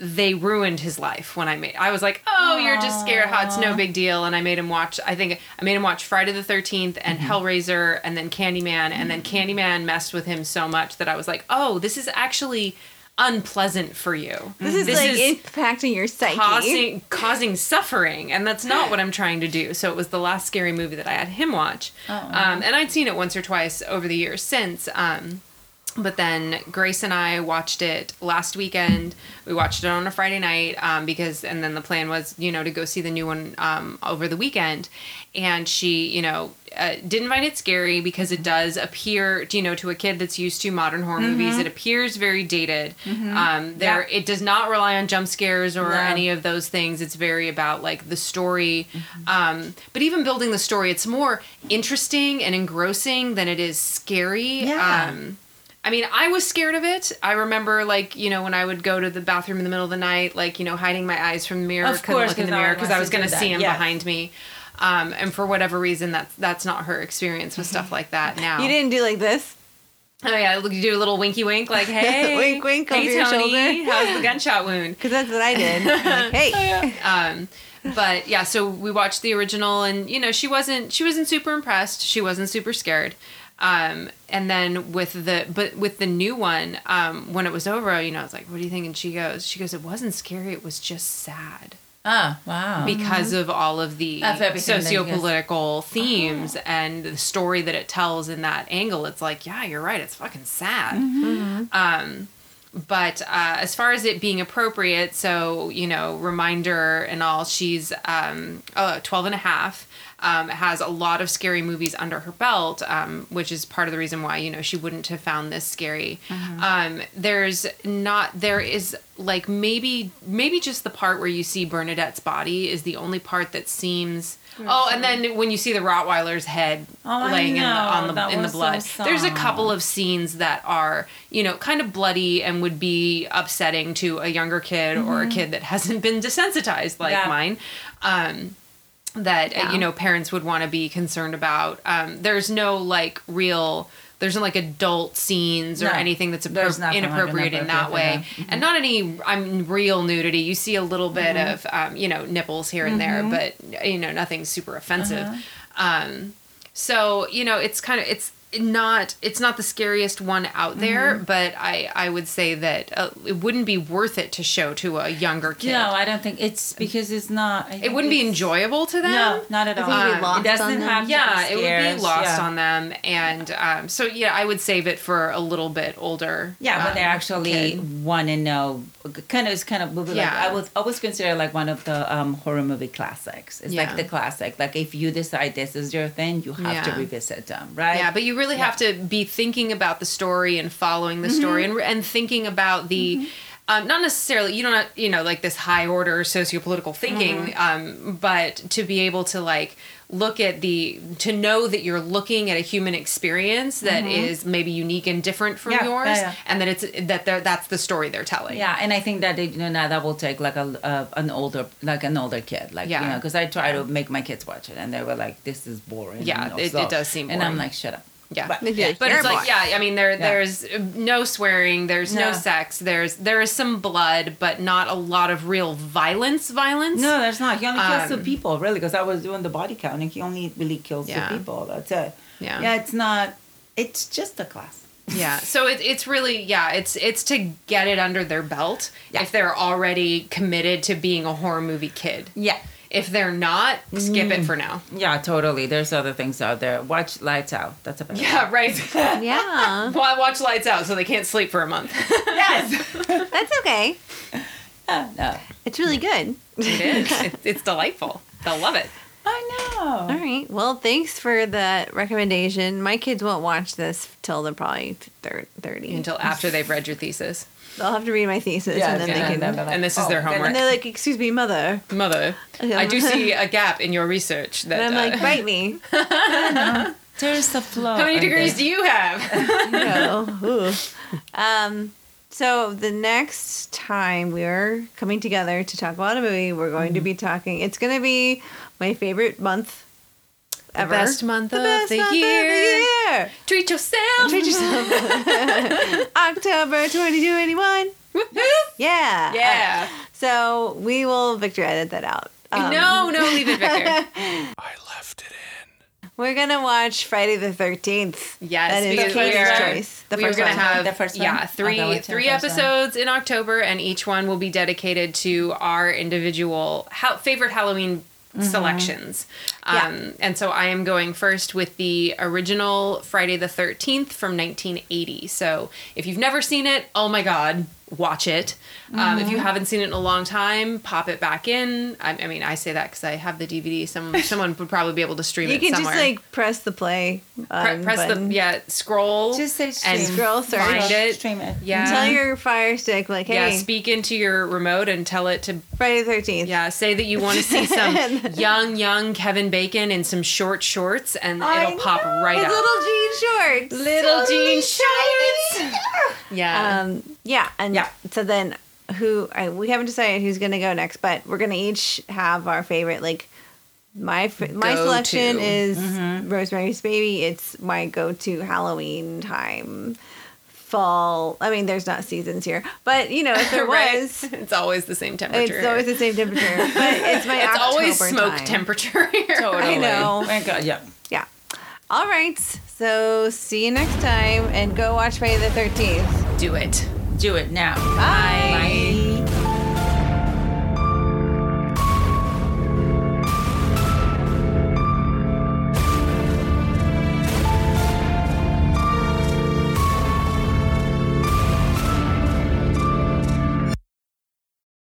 Speaker 1: they ruined his life when I made. I was like, "Oh, you're just scared. How it's no big deal." And I made him watch. I think I made him watch Friday the Thirteenth and Hellraiser, and then Candyman, and then Candyman messed with him so much that I was like, "Oh, this is actually unpleasant for you.
Speaker 2: This is like impacting your psyche.
Speaker 1: causing causing suffering, and that's not what I'm trying to do. So it was the last scary movie that I had him watch, um, and I'd seen it once or twice over the years since. Um, but then Grace and I watched it last weekend. We watched it on a Friday night um, because, and then the plan was, you know, to go see the new one um, over the weekend. And she, you know, uh, didn't find it scary because it does appear, you know, to a kid that's used to modern horror movies, it appears very dated. Um, there, it does not rely on jump scares or
Speaker 3: No.
Speaker 1: any of those things. It's very about like the story. Um, but even building the story, it's more interesting and engrossing than it is scary.
Speaker 3: Yeah.
Speaker 1: I mean, I was scared of it. I remember, like, you know, when I would go to the bathroom in the middle of the night, like, you know, hiding my eyes from the mirror,
Speaker 3: Of
Speaker 1: couldn't
Speaker 3: course,
Speaker 1: look in the mirror because I was going to see him
Speaker 3: Yes.
Speaker 1: behind me. Um, and for whatever reason, that's that's not her experience with stuff like that now.
Speaker 2: You didn't do like this.
Speaker 1: Oh yeah, you do a little winky wink, like, hey,
Speaker 2: Wink, wink
Speaker 1: hey
Speaker 2: over your
Speaker 1: Tony,
Speaker 2: shoulder.
Speaker 1: how's the gunshot wound?
Speaker 2: Because that's what I did. Like, hey.
Speaker 1: um but yeah so we watched the original and you know she wasn't she wasn't super impressed she wasn't super scared um and then with the but with the new one um when it was over you know i was like what do you think? And she goes she goes it wasn't scary it was just sad.
Speaker 3: Ah, wow.
Speaker 1: because of all of the
Speaker 3: Of everything that you guys-
Speaker 1: socio-political themes and the story that it tells in that angle it's like yeah you're right it's fucking sad. Um but uh, as far as it being appropriate so you know reminder and all she's um uh, 12 and a half um, has a lot of scary movies under her belt um, which is part of the reason why you know she wouldn't have found this scary. Um, there's not there is like maybe maybe just the part where you see bernadette's body is the only part that seems oh and then when you see the rottweiler's head
Speaker 3: Oh,
Speaker 1: laying in the, on the
Speaker 3: That
Speaker 1: in the
Speaker 3: was so
Speaker 1: blood. There's a couple of scenes that are you know kind of bloody and would be upsetting to a younger kid or a kid that hasn't been desensitized like
Speaker 3: Yeah.
Speaker 1: mine. Um that uh,
Speaker 2: Yeah.
Speaker 1: you know parents would want to be concerned about. Um there's no like real there's no like adult scenes or
Speaker 3: No,
Speaker 1: anything that's appro-
Speaker 3: nothing like
Speaker 1: inappropriate in that way.
Speaker 3: inappropriate,
Speaker 1: and not any i'm real nudity. You see a little bit
Speaker 3: Mm-hmm.
Speaker 1: of um, you know nipples here and there but you know nothing super offensive.
Speaker 3: Uh-huh.
Speaker 1: um so you know it's kind of it's not it's not the scariest one out there
Speaker 3: Mm-hmm.
Speaker 1: but i i would say that uh, it wouldn't be worth it to show to a younger kid
Speaker 3: No, I don't think it's because it's not. I
Speaker 1: it wouldn't be enjoyable to them
Speaker 3: No, not at all.
Speaker 2: think you'd be
Speaker 1: Um,
Speaker 2: lost
Speaker 3: it doesn't
Speaker 2: on them.
Speaker 3: have
Speaker 1: yeah it would be lost
Speaker 3: yeah.
Speaker 1: on them and um, so yeah i would save it for a little bit older
Speaker 3: Yeah, but
Speaker 1: um,
Speaker 3: they actually
Speaker 1: kid.
Speaker 3: want to know. Kind of, it's kind of movie. Like,
Speaker 1: Yeah.
Speaker 3: I would always consider like one of the um, horror movie classics. It's
Speaker 1: Yeah.
Speaker 3: like the classic. Like if you decide this is your thing, you have to revisit them, right?
Speaker 1: Yeah, but you really have to be thinking about the story and following the story and and thinking about the. Um, not necessarily, you don't, you know, like this high order socio-political thinking, um, but to be able to like look at the, to know that you're looking at a human experience that is maybe unique and different from
Speaker 3: Yeah, yeah,
Speaker 1: yours,
Speaker 3: yeah.
Speaker 1: and that it's that they're, that's the story they're telling.
Speaker 3: Yeah, and I think that it, you know that will take like a, a an older like an older kid, like you
Speaker 1: Yeah.
Speaker 3: know, because I try to make my kids watch it, and they were like, "This is boring."
Speaker 1: Yeah,
Speaker 3: you know,
Speaker 1: it-
Speaker 3: so-
Speaker 1: it does seem
Speaker 3: And I'm like, "Shut up."
Speaker 1: Yeah.
Speaker 3: But, yeah.
Speaker 1: But
Speaker 2: You're
Speaker 1: it's like, yeah, I mean, there,
Speaker 3: Yeah.
Speaker 1: there's no swearing, there's no.
Speaker 3: No.
Speaker 1: sex, there's there is some blood, but not a lot of real violence. Violence.
Speaker 3: No, there's not. He only kills two
Speaker 1: Um,
Speaker 3: people, really, because I was doing the body count, and he only really kills
Speaker 1: Yeah.
Speaker 3: two people. That's it.
Speaker 1: Yeah.
Speaker 3: Yeah, it's not. It's just a class.
Speaker 1: Yeah. So it, it's really yeah, it's it's to get it under their belt
Speaker 3: Yeah.
Speaker 1: if they're already committed to being a horror movie kid.
Speaker 3: Yeah.
Speaker 1: If they're not, skip it mm. for now.
Speaker 3: Yeah, totally. There's other things out there. Watch Lights Out. That's about
Speaker 1: Yeah, right.
Speaker 2: Yeah.
Speaker 1: Well, I watch Lights Out so they can't sleep for a month.
Speaker 3: Yes.
Speaker 2: That's okay.
Speaker 3: no.
Speaker 2: It's really good.
Speaker 1: It is. it's, it's delightful. They'll love it.
Speaker 3: I know.
Speaker 2: All right. Well, thanks for that recommendation. My kids won't watch this till they're probably thir- 30.
Speaker 1: Until after they've read your thesis.
Speaker 2: They'll have to read my thesis
Speaker 3: Yeah,
Speaker 2: and then
Speaker 3: yeah,
Speaker 2: they
Speaker 3: and
Speaker 2: can.
Speaker 3: then-
Speaker 1: And this is
Speaker 3: Oh,
Speaker 1: their homework.
Speaker 2: And they're like, excuse me, mother.
Speaker 1: Mother, I do see a gap in your research. That,
Speaker 2: And I'm like,
Speaker 1: uh,
Speaker 2: bite me.
Speaker 3: There's the flow.
Speaker 1: how many degrees do you have?
Speaker 2: no. Ooh. Um, so the next time we're coming together to talk about a movie, we're going
Speaker 1: Mm-hmm.
Speaker 2: to be talking. It's going to be my favorite month
Speaker 1: The
Speaker 2: ever.
Speaker 1: best month
Speaker 2: The
Speaker 1: of
Speaker 2: best
Speaker 1: the
Speaker 2: month of the year.
Speaker 1: Treat yourself.
Speaker 2: Treat yourself. October 2021.
Speaker 1: Woohoo.
Speaker 2: Yeah.
Speaker 1: Yeah.
Speaker 2: So we will Victor edit that out. Um,
Speaker 1: no, no, leave it, Victor.
Speaker 4: I left it in.
Speaker 2: We're gonna watch Friday the Thirteenth.
Speaker 1: Yes,
Speaker 2: that is
Speaker 1: because
Speaker 2: Katie's
Speaker 1: we
Speaker 2: choice. The
Speaker 1: we are
Speaker 2: first
Speaker 1: going
Speaker 2: one.
Speaker 1: to have
Speaker 3: The first one?
Speaker 1: yeah
Speaker 3: Okay,
Speaker 1: three
Speaker 3: what's the
Speaker 1: three
Speaker 3: first one?
Speaker 1: episodes in October, and each one will be dedicated to our individual ha- favorite Halloween selections.
Speaker 2: Mm-hmm. Yeah.
Speaker 1: Um, and so I am going first with the original Friday the Thirteenth from 1980. So if you've never seen it, oh my god, watch it. Um, if you
Speaker 2: Mm-hmm.
Speaker 1: haven't seen it in a long time, pop it back in. I, I mean, I say that because I have the DVD. Some someone would probably be able to stream
Speaker 2: You
Speaker 1: it You
Speaker 2: can
Speaker 1: somewhere.
Speaker 2: just like press the play.
Speaker 1: Pre-
Speaker 2: Um,
Speaker 1: press
Speaker 2: button.
Speaker 1: the yeah scroll
Speaker 3: Just say stream.
Speaker 1: and
Speaker 2: Scroll, search.
Speaker 1: find it
Speaker 3: Stream it.
Speaker 1: yeah
Speaker 2: Tell your fire stick like,
Speaker 1: yeah
Speaker 2: hey,
Speaker 1: speak into your remote and tell it to
Speaker 2: Friday the Thirteenth.
Speaker 1: yeah say that you want to see some young young Kevin Bacon in some short shorts and
Speaker 3: I
Speaker 1: it'll pop right
Speaker 2: With
Speaker 1: up
Speaker 2: little jean shorts.
Speaker 1: little jean shorts yeah
Speaker 2: Um, yeah, and
Speaker 3: Yeah.
Speaker 2: so then who I, we haven't decided who's gonna go next, but we're gonna each have our favorite. Like my f- my
Speaker 1: Go-to.
Speaker 2: selection is
Speaker 3: Mm-hmm.
Speaker 2: Rosemary's Baby. It's my go-to Halloween time. Fall. I mean, there's not seasons here, but you know, if there
Speaker 1: Right?
Speaker 2: was,
Speaker 1: it's always the same temperature
Speaker 2: it's always the same temperature. But it's my
Speaker 1: it's always
Speaker 2: October
Speaker 1: smoke
Speaker 2: time.
Speaker 1: temperature here.
Speaker 3: Totally.
Speaker 2: know.
Speaker 3: My God, yeah.
Speaker 2: Yeah. All right. So see you next time, and go watch Friday the Thirteenth.
Speaker 1: do it
Speaker 3: Do it now.
Speaker 2: Bye.
Speaker 3: Bye.